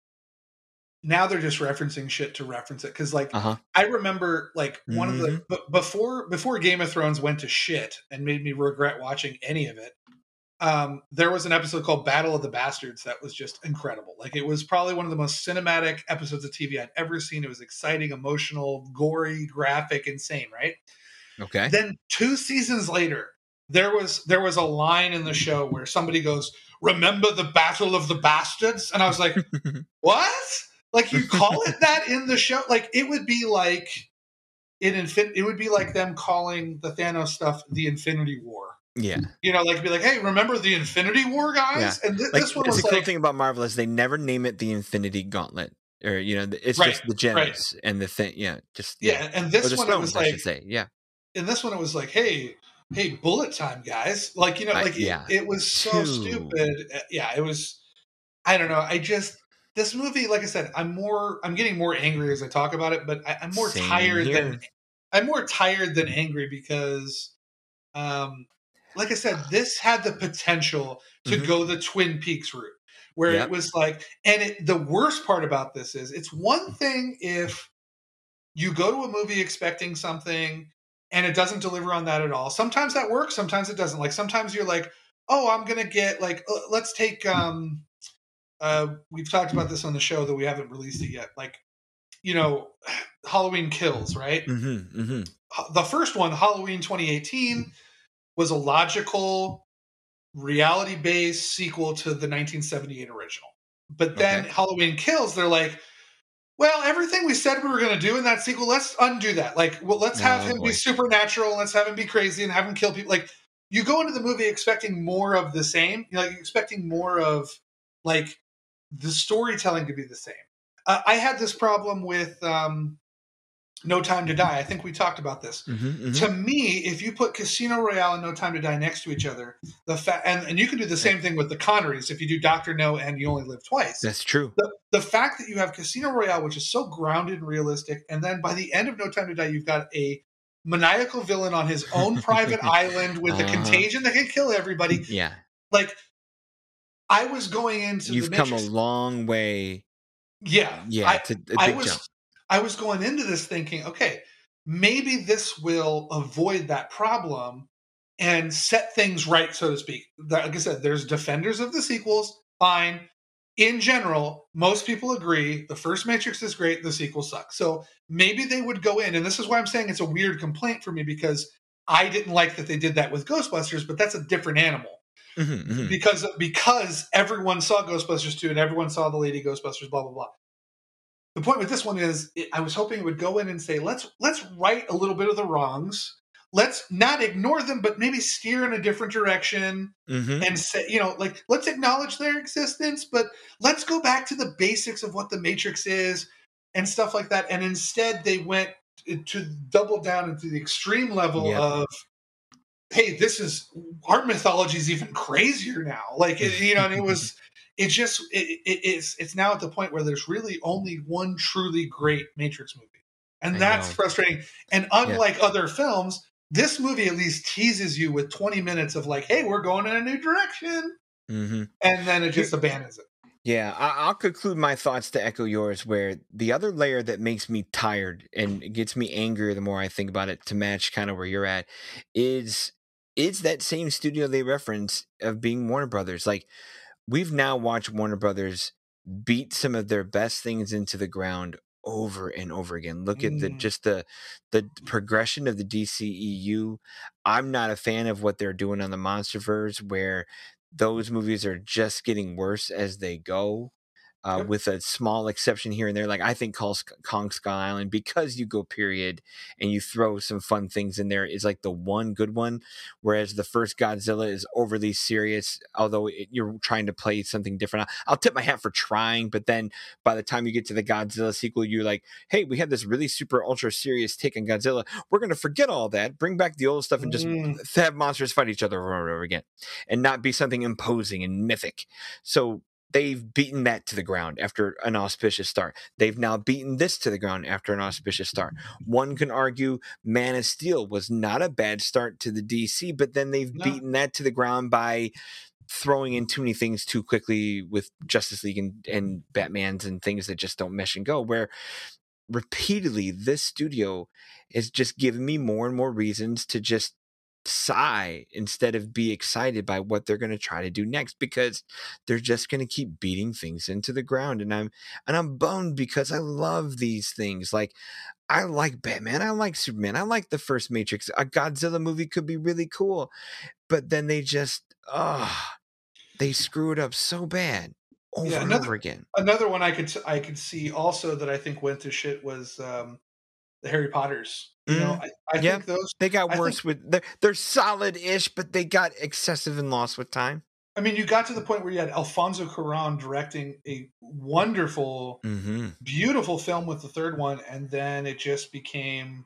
now they're just referencing shit to reference it because like Uh-huh. I remember like one of the but before before Game of Thrones went to shit and made me regret watching any of it. Um, there was an episode called Battle of the Bastards that was just incredible. Like it was probably one of the most cinematic episodes of TV I'd ever seen. It was exciting, emotional, gory, graphic, insane, right? Okay. Then two seasons later, there was there was a line in the show where somebody goes, "Remember the Battle of the Bastards?" And I was like, [laughs] "What? Like you call it [laughs] that in the show? Like it would be like in infin- it would be like them calling the Thanos stuff the Infinity War. yeah. You know, like be like, "Hey, remember the Infinity War, guys?" And th- Like, this one was the cool thing about Marvel is they never name it the Infinity Gauntlet, or you know, it's Right, just the gems and the thing. Yeah, just yeah. And this one stones, was I like, should say. Yeah. in this one it was like hey hey bullet time guys like you know like it- yeah. it, was so Too. stupid Uh, yeah it was i don't know i just this movie like i said i'm more i'm getting more angry as i talk about it but I, i'm more Same tired here. than i'm more tired than angry because um like i said this had the potential to Mhm. go the twin peaks route where Yep. it was like and it, the worst part about this is it's one thing if you go to a movie expecting something and it doesn't deliver on that at all. Sometimes that works, sometimes it doesn't. Like sometimes you're like, "Oh, I'm going to get like uh, let's take um uh we've talked about this on the show that we haven't released it yet. Like you know, [sighs] Halloween Kills, right? Mm-hmm, mm-hmm. The first one, Halloween 2018, was a logical reality-based sequel to the 1978 original. But then Okay. Halloween Kills, they're like well, everything we said we were going to do in that sequel, let's undo that. Like, well, let's have Oh, him boy. be supernatural. Let's have him be crazy and have him kill people. Like, you go into the movie expecting more of the same. You know, like expecting more of like the storytelling to be the same. Uh, I had this problem with um, No Time to Die. I think we talked about this. Mm-hmm, To me, if you put Casino Royale and No Time to Die next to each other, the fa- and, and you can do the same thing with the Connerys if you do Doctor No and You Only Live Twice That's true. the, the fact that you have Casino Royale, which is so grounded and realistic, and then by the end of No Time to Die, you've got a maniacal villain on his own [laughs] private island with a Uh-huh. contagion that can kill everybody. Yeah. Like, I was going into You've the come a long way. yeah, Yeah. I, it's a, a I was jump. I was going into this thinking, okay, maybe this will avoid that problem and set things right, so to speak. Like I said, there's defenders of the sequels, fine. In general, most people agree the first Matrix is great, the sequel sucks. So maybe they would go in, and this is why I'm saying it's a weird complaint for me because I didn't like that they did that with Ghostbusters, but that's a different animal Mhm, mhm. because because everyone saw Ghostbusters 2 and everyone saw the Lady Ghostbusters, blah blah blah. The point with this one is, it, I was hoping it would go in and say, let's let's right a little bit of the wrongs. Let's not ignore them, but maybe steer in a different direction Mhm. and say, you know, like let's acknowledge their existence, but let's go back to the basics of what the Matrix is and stuff like that. And instead, they went to double down into the extreme level of, hey, this is our mythology is even crazier now. Like it, you know, and it was. [laughs] It just it, it, it's it's now at the point where there's really only one truly great Matrix movie, and I that's know. frustrating. And unlike other films, this movie at least teases you with 20 minutes of like, hey, we're going in a new direction, Mhm. and then it just abandons it. Yeah, I- I'll conclude my thoughts to echo yours. Where the other layer that makes me tired and gets me angrier the more I think about it, to match kind of where you're at, is it's that same studio they reference of being Warner Brothers. Like we've now watched Warner Brothers beat some of their best things into the ground over and over again. Look at the Mm. just the the progression of the DCEU. I'm not a fan of what they're doing on the MonsterVerse, where those movies are just getting worse as they go. Uh, Yep. With a small exception here and there, like I think Kong, Kong Skull Island, because you go period and you throw some fun things in there, is like the one good one. Whereas the first Godzilla is overly serious, although it, you're trying to play something different. I'll tip my hat for trying, but then by the time you get to the Godzilla sequel, you're like, hey, we had this really super ultra serious take on Godzilla. We're going to forget all that, bring back the old stuff, and just Mm. have monsters fight each other over and over again and not be something imposing and mythic. So they've beaten that to the ground after an auspicious start. They've now beaten this to the ground after an auspicious start. Mm-hmm. One can argue Man of Steel was not a bad start to the DC, but then they've No. beaten that to the ground by throwing in too many things too quickly with Justice League and, and Batman's and things that just don't mesh and go. Where repeatedly this studio is just giving me more and more reasons to just sigh instead of be excited by what they're going to try to do next because they're just going to keep beating things into the ground and I'm and I'm bummed because I love these things like I like Batman I like Superman I like the first Matrix a Godzilla movie could be really cool but then they just oh they screw it up so bad over Yeah, and another- over again. Another one I could I could see also that I think went to shit was um, the Harry Potters. You know, I, I Mm, yeah. think those. they got I think- worse with they're, they're solid-ish but they got excessive and lost with time I mean, you got to the point where you had Alfonso Cuarón directing a wonderful, mm-hmm. beautiful film with the third one, and then it just became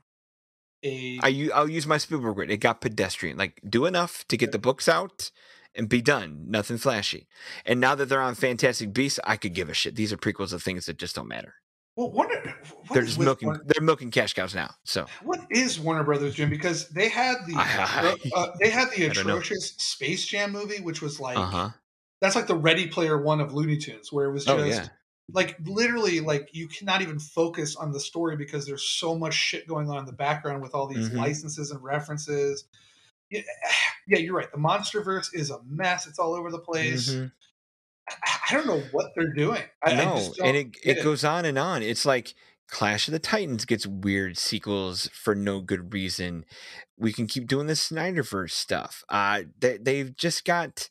a. I I'll use my Spielberg word. It got pedestrian. Like do enough to get the books out and be done. Nothing flashy. And now that they're on Fantastic Beasts, I could give a shit. These are prequels of things that just don't matter. Well, Warner, what they're just milking. Warner- They're milking cash cows now. So what is Warner Brothers doing? Because they had the I- [laughs] uh, they had the I atrocious Space Jam movie, which was like uh huh. that's like the Ready Player One of Looney Tunes, where it was just Oh yeah. like literally like you cannot even focus on the story because there's so much shit going on in the background with all these Mhm. licenses and references. Yeah, [sighs] yeah, you're right. The MonsterVerse is a mess. It's all over the place. Mhm. I, don't know what they're doing. I, I no, just and it it goes on and on. It's like Clash of the Titans gets weird sequels for no good reason. We can keep doing the Snyderverse stuff. Uh, they they've just got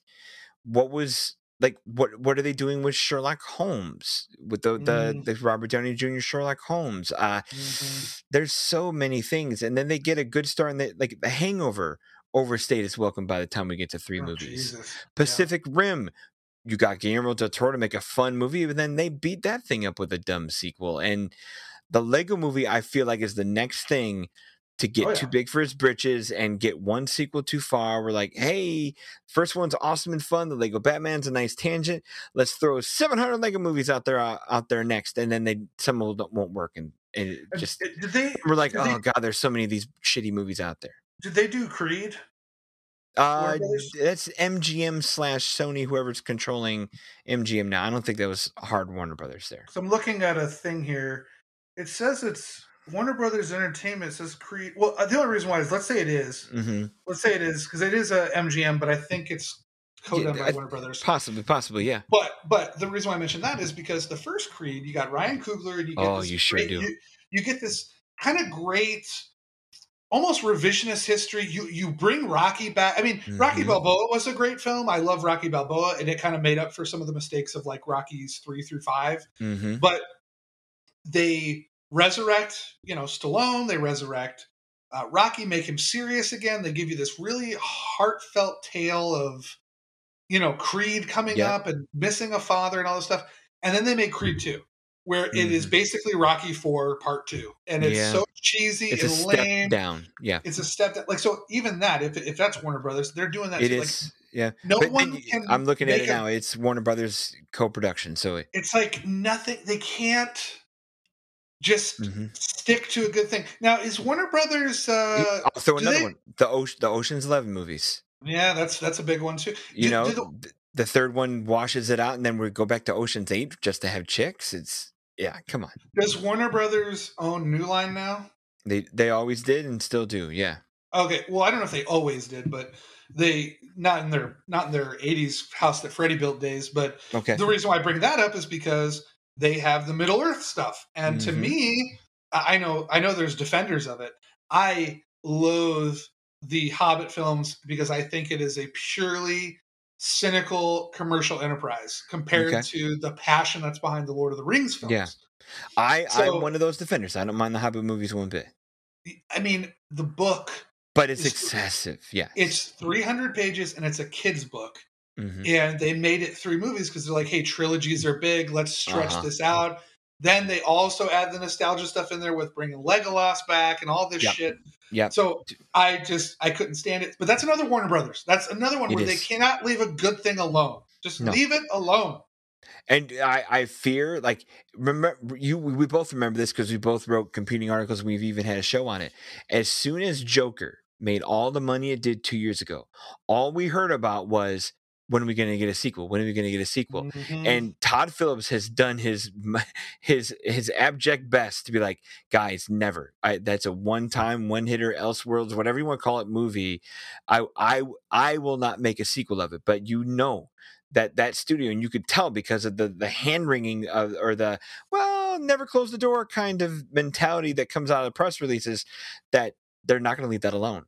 what was like what what are they doing with Sherlock Holmes with the the, Mm. the Robert Downey Jr. Sherlock Holmes? Uh, Mhm. there's so many things, and then they get a good start. And they, like The Hangover overstayed its welcome by the time we get to three Oh, movies. Jesus. Yeah. Pacific Rim. You got Guillermo del Toro to make a fun movie, but then they beat that thing up with a dumb sequel. And the Lego movie, I feel like, is the next thing to get Oh, too big for its britches and get one sequel too far. We're like, hey, first one's awesome and fun. The Lego Batman's a nice tangent. Let's throw 700 Lego movies out there uh, out there next, and then they some of them won't work, and, and it just did they we're like, oh they, god, there's so many of these shitty movies out there. did they do Creed? Uh, that's MGM slash Sony, whoever's controlling MGM now. I don't think that was hard Warner Brothers there. So I'm looking at a thing here. It says it's Warner Brothers Entertainment. Says Creed. Well, uh, the only reason why is let's say it is. Mm-hmm. Let's say it is because it is a MGM, but I think it's co-done Yeah, by I- Warner Brothers. Possibly, possibly, yeah. But but the reason why I mentioned that is because the first Creed, you got Ryan Coogler, and you get Oh, this you sure great, do. You, you get this kind of great, almost revisionist history. You you bring Rocky back. I mean, Rocky Mhm. Balboa was a great film. I love Rocky Balboa, and it kind of made up for some of the mistakes of like Rockies three through five. Mm-hmm. But they resurrect, you know, Stallone. They resurrect uh, Rocky, make him serious again. They give you this really heartfelt tale of, you know, Creed coming Yep. up and missing a father and all this stuff. And then they make Creed 2, where it is basically Rocky 4 part 2. And it's Mm-hmm. Yeah. so cheesy It's a and step lame. down. Yeah, It's a step that, like, so even that, if, if that's Warner Brothers, they're doing that it too. is. yeah, no but one can. I'm looking at it a- now. It's Warner Brothers co-production, so it, It's like nothing. They can't just Mhm. stick to a good thing. Now, is Warner Brothers? Uh, throw another they- one. The Ocean, the Ocean's Eleven movies. yeah, that's that's a big one too. You Do- know, do the- the third one washes it out, and then we go back to Ocean's Eight just to have chicks. It's yeah, come on. does Warner Brothers own New Line now? They they always did and still do. Yeah. Okay, well, I don't know if they always did, but they not in their not in their '80s house that Freddie built days. But Okay. the reason why I bring that up is because they have the Middle Earth stuff, and to Mhm. me, I know I know there's defenders of it. I loathe the Hobbit films because I think it is a purely cynical commercial enterprise compared Okay. to the passion that's behind the Lord of the Rings films. Yeah. I So- I'm one of those defenders. I don't mind the Hobbit movies one bit, I mean, the book but it's excessive. Yeah. it's 300 pages and it's a kid's book. Mhm. and they made it three movies because they're like, hey, trilogies are big. Let's stretch Uh-huh. this out. Then they also add the nostalgia stuff in there with bringing Legolas back and all this shit. Yeah. So I just I couldn't stand it. But that's another Warner Brothers. That's another one It where they cannot leave a good thing alone. Just No. leave it alone. And I, I fear, like, remember you. We both remember this because we both wrote competing articles. and We've even had a show on it. As soon as Joker made all the money it did two years ago, all we heard about was when are we going to get a sequel? When are we going to get a sequel? Mhm. And Todd Phillips has done his [laughs] his his abject best to be like, guys, never. I, that's a one time, one hitter, Elseworlds, whatever you want to call it, movie. I I I will not make a sequel of it. But you know that that studio, and you could tell because of the the hand wringing of, or the well, never close the door kind of mentality that comes out of the press releases that they're not going to leave that alone.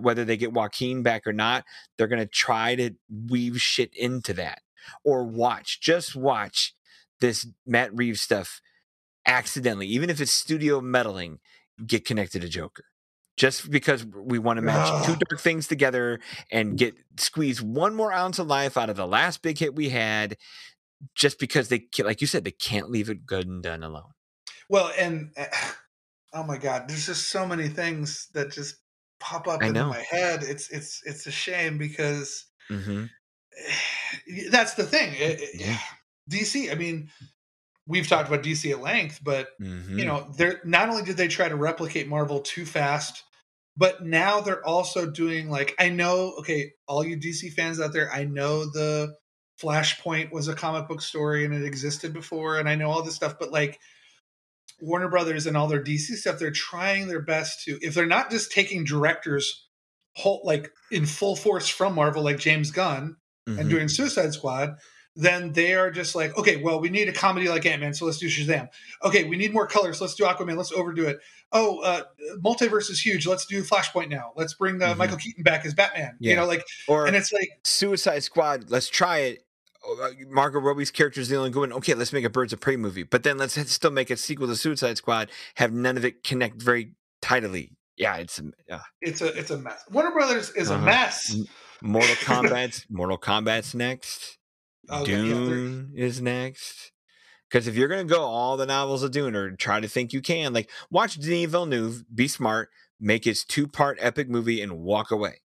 Whether they get Joaquin back or not, they're going to try to weave shit into that or watch, just watch this Matt Reeves stuff accidentally, even if it's studio meddling, get connected to Joker. Just because we want to match two dark things together and get squeeze one more ounce of life out of the last big hit we had, just because they, like you said, they can't leave it good and done alone. Well, and uh, [sighs] oh my god, there's just so many things that just pop up I into know. my head. It's it's it's a shame because [sighs] hmm that's the thing. It- it- Yeah. [sighs] DC. I mean, we've talked about DC at length, but hmm you know, they're not only did they try to replicate Marvel too fast, but now they're also doing like I know. Okay, all you DC fans out there, I know the Flashpoint was a comic book story and it existed before, and I know all this stuff, but like. Warner Brothers and all their DC stuff, they're trying their best to, if they're not just taking directors whole like in full force from Marvel, like James Gunn, and Mhm. doing Suicide Squad, then they are just like, okay, well, we need a comedy like Ant Man, so let's do Shazam. Okay, we need more colors, let's do Aquaman, let's overdo it. Oh, uh, multiverse is huge, let's do Flashpoint now. Let's bring uh, Mhm. Michael Keaton back as Batman. You know, like, or and it's like, Suicide Squad, let's try it. Oh, uh, Margot Robbie's character is the only good one. Okay, let's make a Birds of Prey movie, but then let's still make a sequel to Suicide Squad. Have none of it connect very tightly. Yeah, it's uh, it's a it's a mess. Warner Brothers is a Uh-huh. mess. Mm, Mortal [laughs] Kombat's Mortal Kombat's next. Oh, yeah, yeah, Dune is next. Because if you're gonna go all the novels of Dune or try to think you can, like watch Denis Villeneuve, be smart, make his two part epic movie and walk away.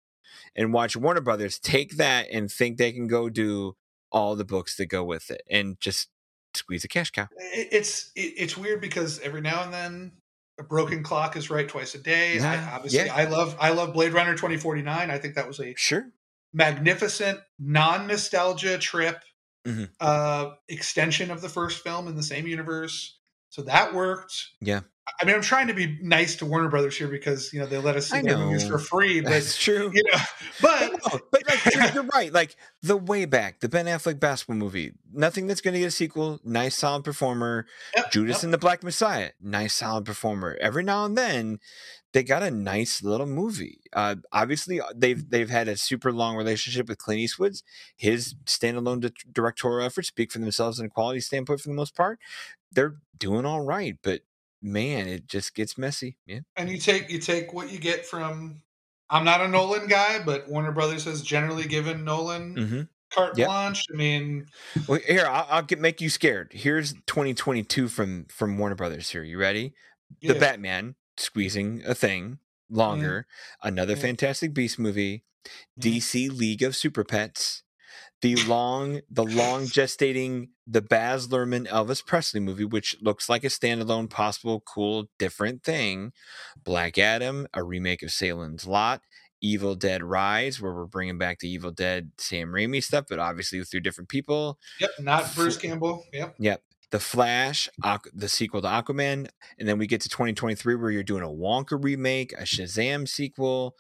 And watch Warner Brothers take that and think they can go do all the books that go with it and just squeeze a cash cow. it's it's weird because every now and then a broken clock is right twice a day. I, obviously, yeah. I love I love Blade Runner twenty forty nine. I think that was a Sure. magnificent non nostalgia trip Mhm. uh, extension of the first film in the same universe. So that worked. Yeah. I mean, I'm trying to be nice to Warner Brothers here because you know they let us see their movies for free, but That's true. you know, [laughs] but But, no, but like you're, you're right. Like the way back, the Ben Affleck basketball movie, nothing that's going to get a sequel. Nice, solid performer. Yep, Judas yep. and the Black Messiah, nice, solid performer. Every now and then, they got a nice little movie. Uh, obviously, uh, they've they've had a super long relationship with Clint Eastwood's. His standalone di- directorial efforts speak for themselves in a quality standpoint for the most part. They're doing all right, but man, it just gets messy. Yeah. and you take you take what you get from. I'm not a mm. Nolan guy, but Warner Brothers has generally given Nolan Mm-hmm. carte Yep. blanche. I mean, Well, here I'll, I'll get make you scared. Here's 2022 from from Warner Brothers. Here, you ready? The. Batman squeezing a thing mm-hmm, longer. Another Yeah. Fantastic Beast movie. Mm-hmm. DC League of Super Pets. The long, the long gestating, the Baz Luhrmann Elvis Presley movie, which looks like a standalone, possible, cool, different thing. Black Adam, a remake of Salem's Lot. Evil Dead Rise, where we're bringing back the Evil Dead Sam Raimi stuff, but obviously through different people. Yep, not Bruce Campbell. Yep. Yep. The Flash, Aqu- the sequel to Aquaman, and then we get to 2023 where you're doing a Wonka remake, a Shazam sequel,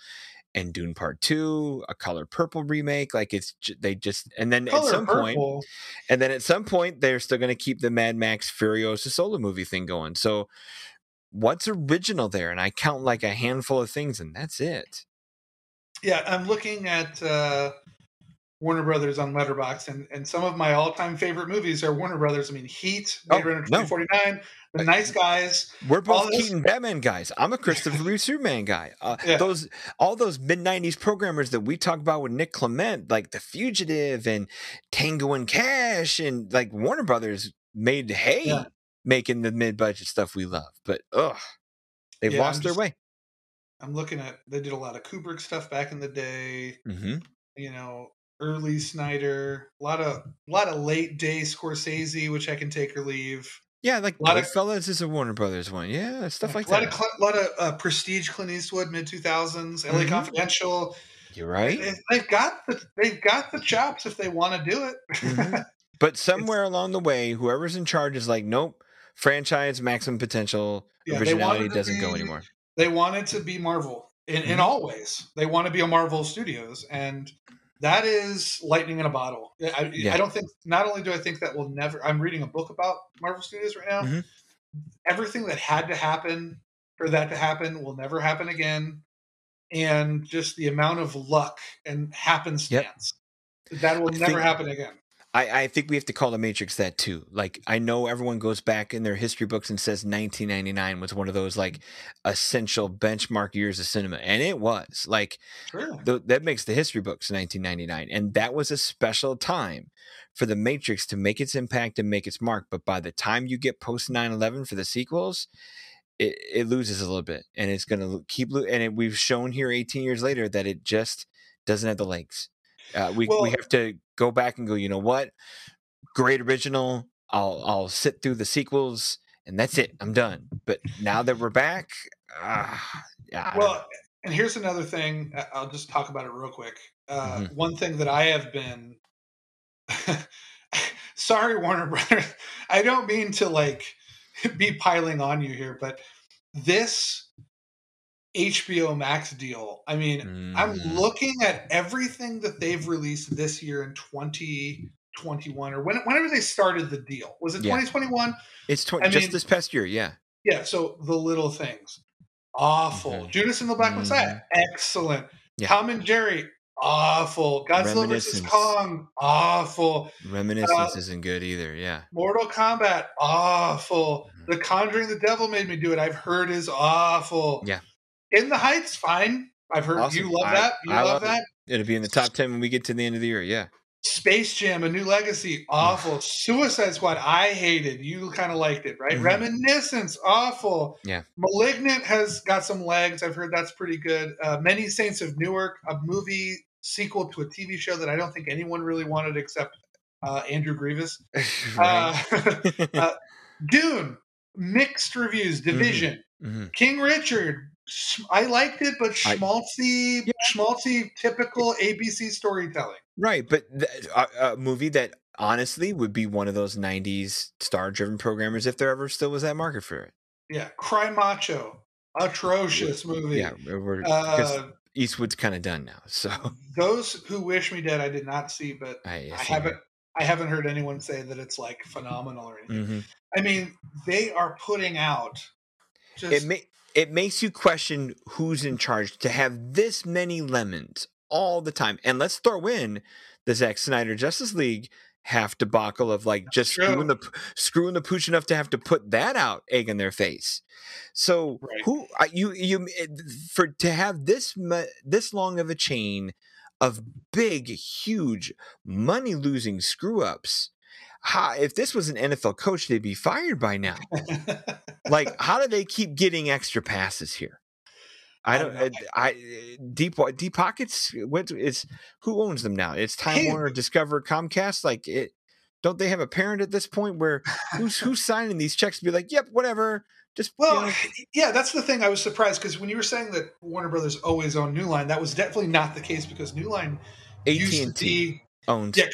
and Dune Part Two, a Color Purple remake. Like it's they just and then Color at some purple. and then at some point they're still going to keep the Mad Max Furiosa solo movie thing going. So what's original there? And I count like a handful of things, and that's it. Yeah, I'm looking at uh, Warner Brothers on Letterboxd, and and some of my all time favorite movies are Warner Brothers. I mean, Heat, Blade Oh, Runner no. 2049, The Nice Guys. We're both Keaton Batman guys. I'm a Christopher Reeve [laughs] Superman guy. Uh, Yeah. Those all those mid '90s programmers that we talk about with Nick Clement, like The Fugitive and Tango and Cash, and like Warner Brothers made hay Yeah. making the mid budget stuff we love. But ugh, they've Yeah, lost I'm their way. I'm looking at they did a lot of Kubrick stuff back in the day. hmm You know, early Snyder, a lot of a lot of late day Scorsese, which I can take or leave. Yeah, like a Lot of- Goodfellas is a Warner Brothers one. Yeah, stuff like that. a lot of lot of uh, prestige Clint Eastwood mid 2000s, LA Mhm. Confidential. You're right. They- They've got the they've got the chops if they want to do it. Mhm. [laughs] But somewhere along the way, whoever's in charge is like, nope, franchise maximum potential, Yeah, originality doesn't go anymore. they wanted to be Marvel in, in Mhm. all ways. They want to be a Marvel Studios, and that is lightning in a bottle. I, I- Yeah. I don't think. Not only do I think that will never. I'm reading a book about Marvel Studios right now. Mhm. Everything that had to happen for that to happen will never happen again, and just the amount of luck and happenstance that will I never think- happen again. I, I think we have to call the Matrix that too. Like I know everyone goes back in their history books and says 1999 was one of those like essential benchmark years of cinema, and it was. Like Sure. th- that makes the history books 1999, and that was a special time for the Matrix to make its impact and make its mark. But by the time you get post 9/11 for the sequels, it, it loses a little bit, and it's going to keep. Lo- and it, we've shown here 18 years later that it just doesn't have the legs. Uh, we Well- we have to go back and go. You know what? Great original. I'll I'll sit through the sequels, and that's it. I'm done. But now that we're back, uh, yeah, I don't know. Well, and here's another thing. I- I'll just talk about it real quick. Uh, Mhm. One thing that I have been. [laughs] Sorry, Warner Brothers. I don't mean to like [laughs] be piling on you here, but this HBO Max deal. I mean, I'm Mhm. looking at everything that they've released this year in 2021 or when, whenever they started the deal. Was it Yeah. 2021? It's tw- I just mean- this past year, yeah. Yeah, so the little things. Awful. Mhm. Judas and the Black Messiah, excellent. Yeah. Tom and Jerry, awful. Godzilla vs. Kong, awful. Reminiscence Uh, isn't good either. Yeah. Mortal Kombat, awful. Mhm. The Conjuring the Devil Made Me Do It, I've heard is awful. Yeah. In the Heights, fine. I've heard Awesome. you love I- that. You I love love it. that. It'll be in the top 10 when we get to the end of the year. Yeah. Space Jam, A New Legacy, awful. [laughs] Suicide Squad, I hated. You kind of liked it, right? Mhm. Reminiscence, awful. Yeah. Malignant has got some legs. I've heard that's pretty good. Uh, Many Saints of Newark, a movie sequel to a TV show that I don't think anyone really wanted except uh, Andrew Grievous. [laughs] Uh, [laughs] uh, Dune, mixed reviews. Division, Mhm. King Richard. I liked it, but I- schmaltzy, Yeah. schmaltzy, typical ABC storytelling. Right. But th- a, a movie that honestly would be one of those 90s star driven programmers if there ever still was that market for it. Yeah, Cry Macho, atrocious movie. Yeah. We're, Uh, Eastwood's kind of done now. [laughs] So those who wish me dead, I did not see, but I, I see haven't. I haven't heard anyone say that it's like phenomenal or anything. Mhm. I mean, they are putting out just It may it makes you question who's in charge to have this many lemons all the time. And let's throw in the Zack Snyder Justice League half debacle of like just true. screwing the screwing the pooch enough to have to put that out egg in their face. So Right. who uh, you you for to have this this long of a chain of big huge money losing screw ups. If this was an NFL coach, they'd be fired by now [laughs] like how do they keep getting extra passes here i don't don't uh, I, I eh, deep deep pockets eh, what is who owns them now it's time Hey. warner discover comcast like it don't they have a parent at this point where who's who's signing these checks to be like yep whatever just you well, know, yeah, that's the thing. I was surprised because when you were saying that Warner Brothers always owned New Line, that was definitely not the case because New Line used to AT&T owns yeah,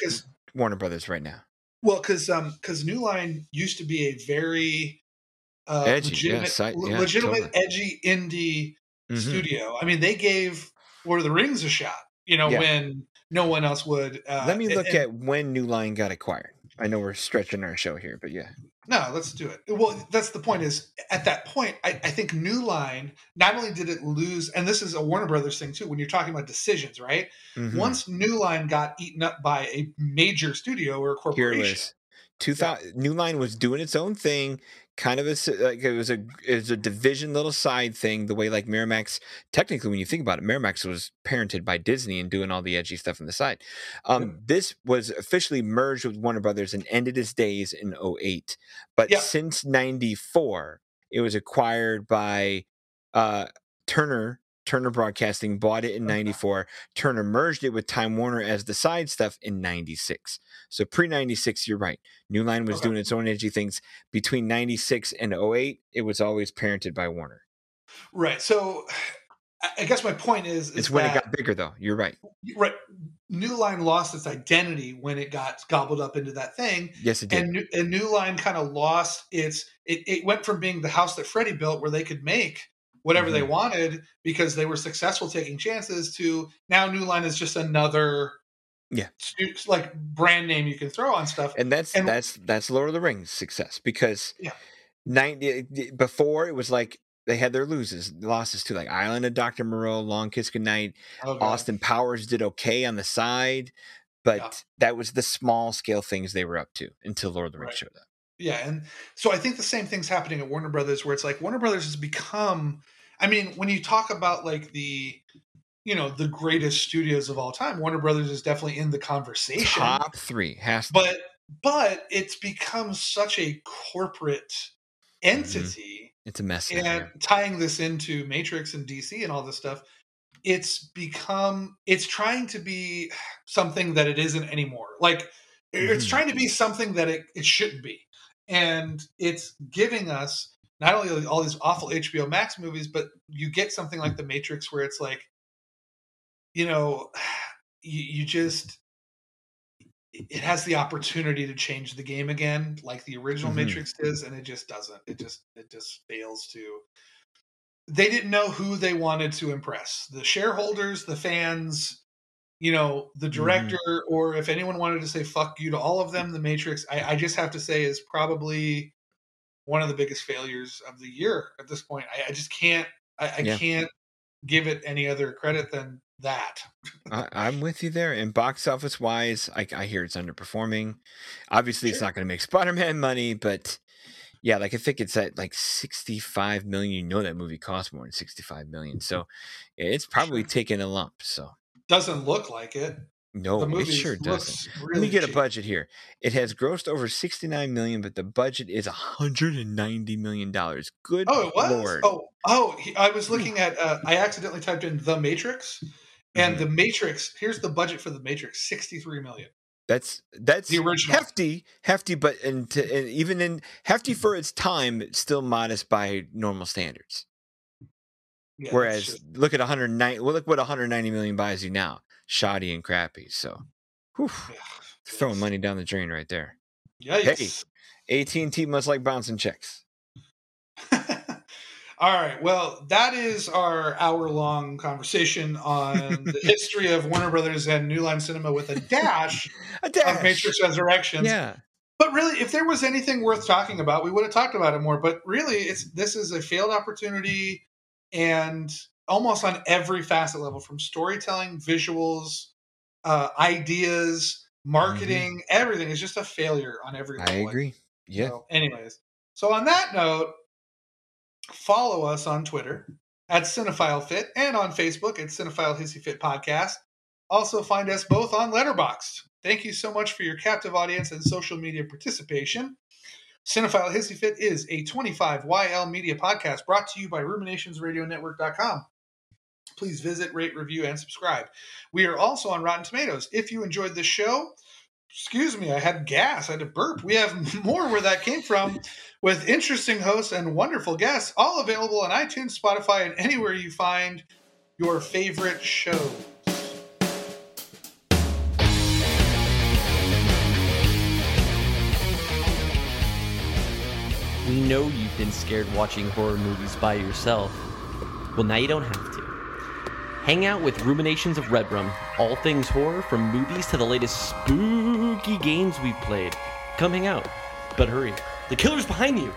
warner brothers right now well, because um, because New Line used to be a very uh, Edgy, yeah, legitimate, site- yeah, legitimate, edgy indie Mhm. studio. I mean, they gave Lord of the Rings a shot. You know, Yeah. when no one else would. Uh, let me look and- at when new line got acquired i know we're stretching our show here but yeah No, let's do it. Well, that's the point. Is at that point, I, I think New Line not only did it lose, and this is a Warner Brothers thing too. When you're talking about decisions, right? Mhm. Once New Line got eaten up by a major studio or corporation, Peerless. Two thousand New Line was doing its own thing, kind of a like it was a it was a division little side thing. The way like Miramax, technically, when you think about it, Miramax was parented by Disney and doing all the edgy stuff on the side. Um, This was officially merged with Warner Brothers and ended its days in 08. But Yeah. since '94, it was acquired by uh, Turner. Turner Broadcasting bought it in Uh-huh. '94. Turner merged it with Time Warner as the side stuff in '96. So pre 96, you're right. New Line was Okay. doing its own edgy things. Between 96 and 08, it was always parented by Warner. right? So I guess my point is, is it's when it got bigger, though. You're right. right. New Line lost its identity when it got gobbled up into that thing, Yes, it did. and New, and New Line kind of lost its. It, it went from being the house that Freddie built, where they could make whatever they Mhm. wanted because they were successful taking chances, to now New Line is just another, Yeah. like brand name you can throw on stuff. and that's and- that's that's Lord of the Rings success because Yeah. ninety before it was like they had their loses losses to like Island of Doctor Moreau, Long Kiss Goodnight, Oh, God. Austin Powers did okay on the side, but Yeah. that was the small scale things they were up to until Lord of the Rings Right. showed up. Yeah, and so I think the same thing's happening at Warner Brothers, where it's like Warner Brothers has become. I mean, when you talk about like the, you know, the greatest studios of all time, Warner Brothers is definitely in the conversation. Top three has to But but it's become such a corporate entity, it's a mess. and tying this into Matrix and DC and all this stuff, it's become it's trying to be something that it isn't anymore. Like it's Mhm. trying to be something that it, it shouldn't be. And it's giving us not only all these awful HBO Max movies, but you get something like The Matrix where it's like, you know, [sighs] you, you just it has the opportunity to change the game again, like the original Mhm. Matrix does, and it just doesn't. It just it just fails to. They didn't know who they wanted to impress: the shareholders, the fans, you know, the mm-hmm. director, or if anyone wanted to say "fuck you" to all of them. The Matrix, I, I just have to say, is probably one of the biggest failures of the year at this point. I, I just can't. I, I Yeah. can't give it any other credit than that. I, I'm with you there. And box office wise, I, I hear it's underperforming. Obviously, it's not going to make Spider Man money, but yeah, like I think it's at like 65 million. You know that movie cost more than 65 million, so it's probably Sure. taking a lump. So Doesn't look like it. no, it sure doesn't. looks Let me get a budget here. It has grossed over 69 million, but the budget is 190 million dollars. Good Oh, it was. lord! Oh, oh, I was looking at. Uh, I accidentally typed in the Matrix, and Mhm. the Matrix. Here's the budget for the Matrix: sixty-three million. That's that's The original. hefty, hefty, but and, to, and even in hefty for its time, still modest by normal standards. Yeah, Whereas look at 190. Well, look what 190 million buys you now. Shoddy and crappy. So, whew, yeah, throwing money down the drain right there. Yikes. AT&T must like bouncing checks. [laughs] All right. Well, that is our hour-long conversation on the [laughs] history of Warner Brothers and New Line Cinema with a dash A dash. of. Matrix Resurrections. Yeah. But really, if there was anything worth talking about, we would have talked about it more. But really, it's this is a failed opportunity, and almost on every facet level, from storytelling, visuals, uh, ideas, marketing, everything is just a failure on every level. I agree. Yeah. So, anyways, so on that note, follow us on Twitter at Cinephile Fit and on Facebook at Cinephile Hissy Fit Podcast. Also, find us both on Letterboxd. Thank you so much for your captive audience and social media participation. Cinephile Hissy Fit is a 25YL media podcast brought to you by RuminationsRadioNetwork.com. Please visit, rate, review, and subscribe. We are also on Rotten Tomatoes. If you enjoyed this show, excuse me, I had gas, I had to burp. We have [laughs] more where that came from with interesting hosts and wonderful guests, all available on iTunes, Spotify, and anywhere you find your favorite shows. Know you've been scared watching horror movies by yourself. Well, now you don't have to. Hang out with Ruminations of Red Rum, all things horror from movies to the latest spooky games we've played. Come hang out. But hurry, the killer's behind you!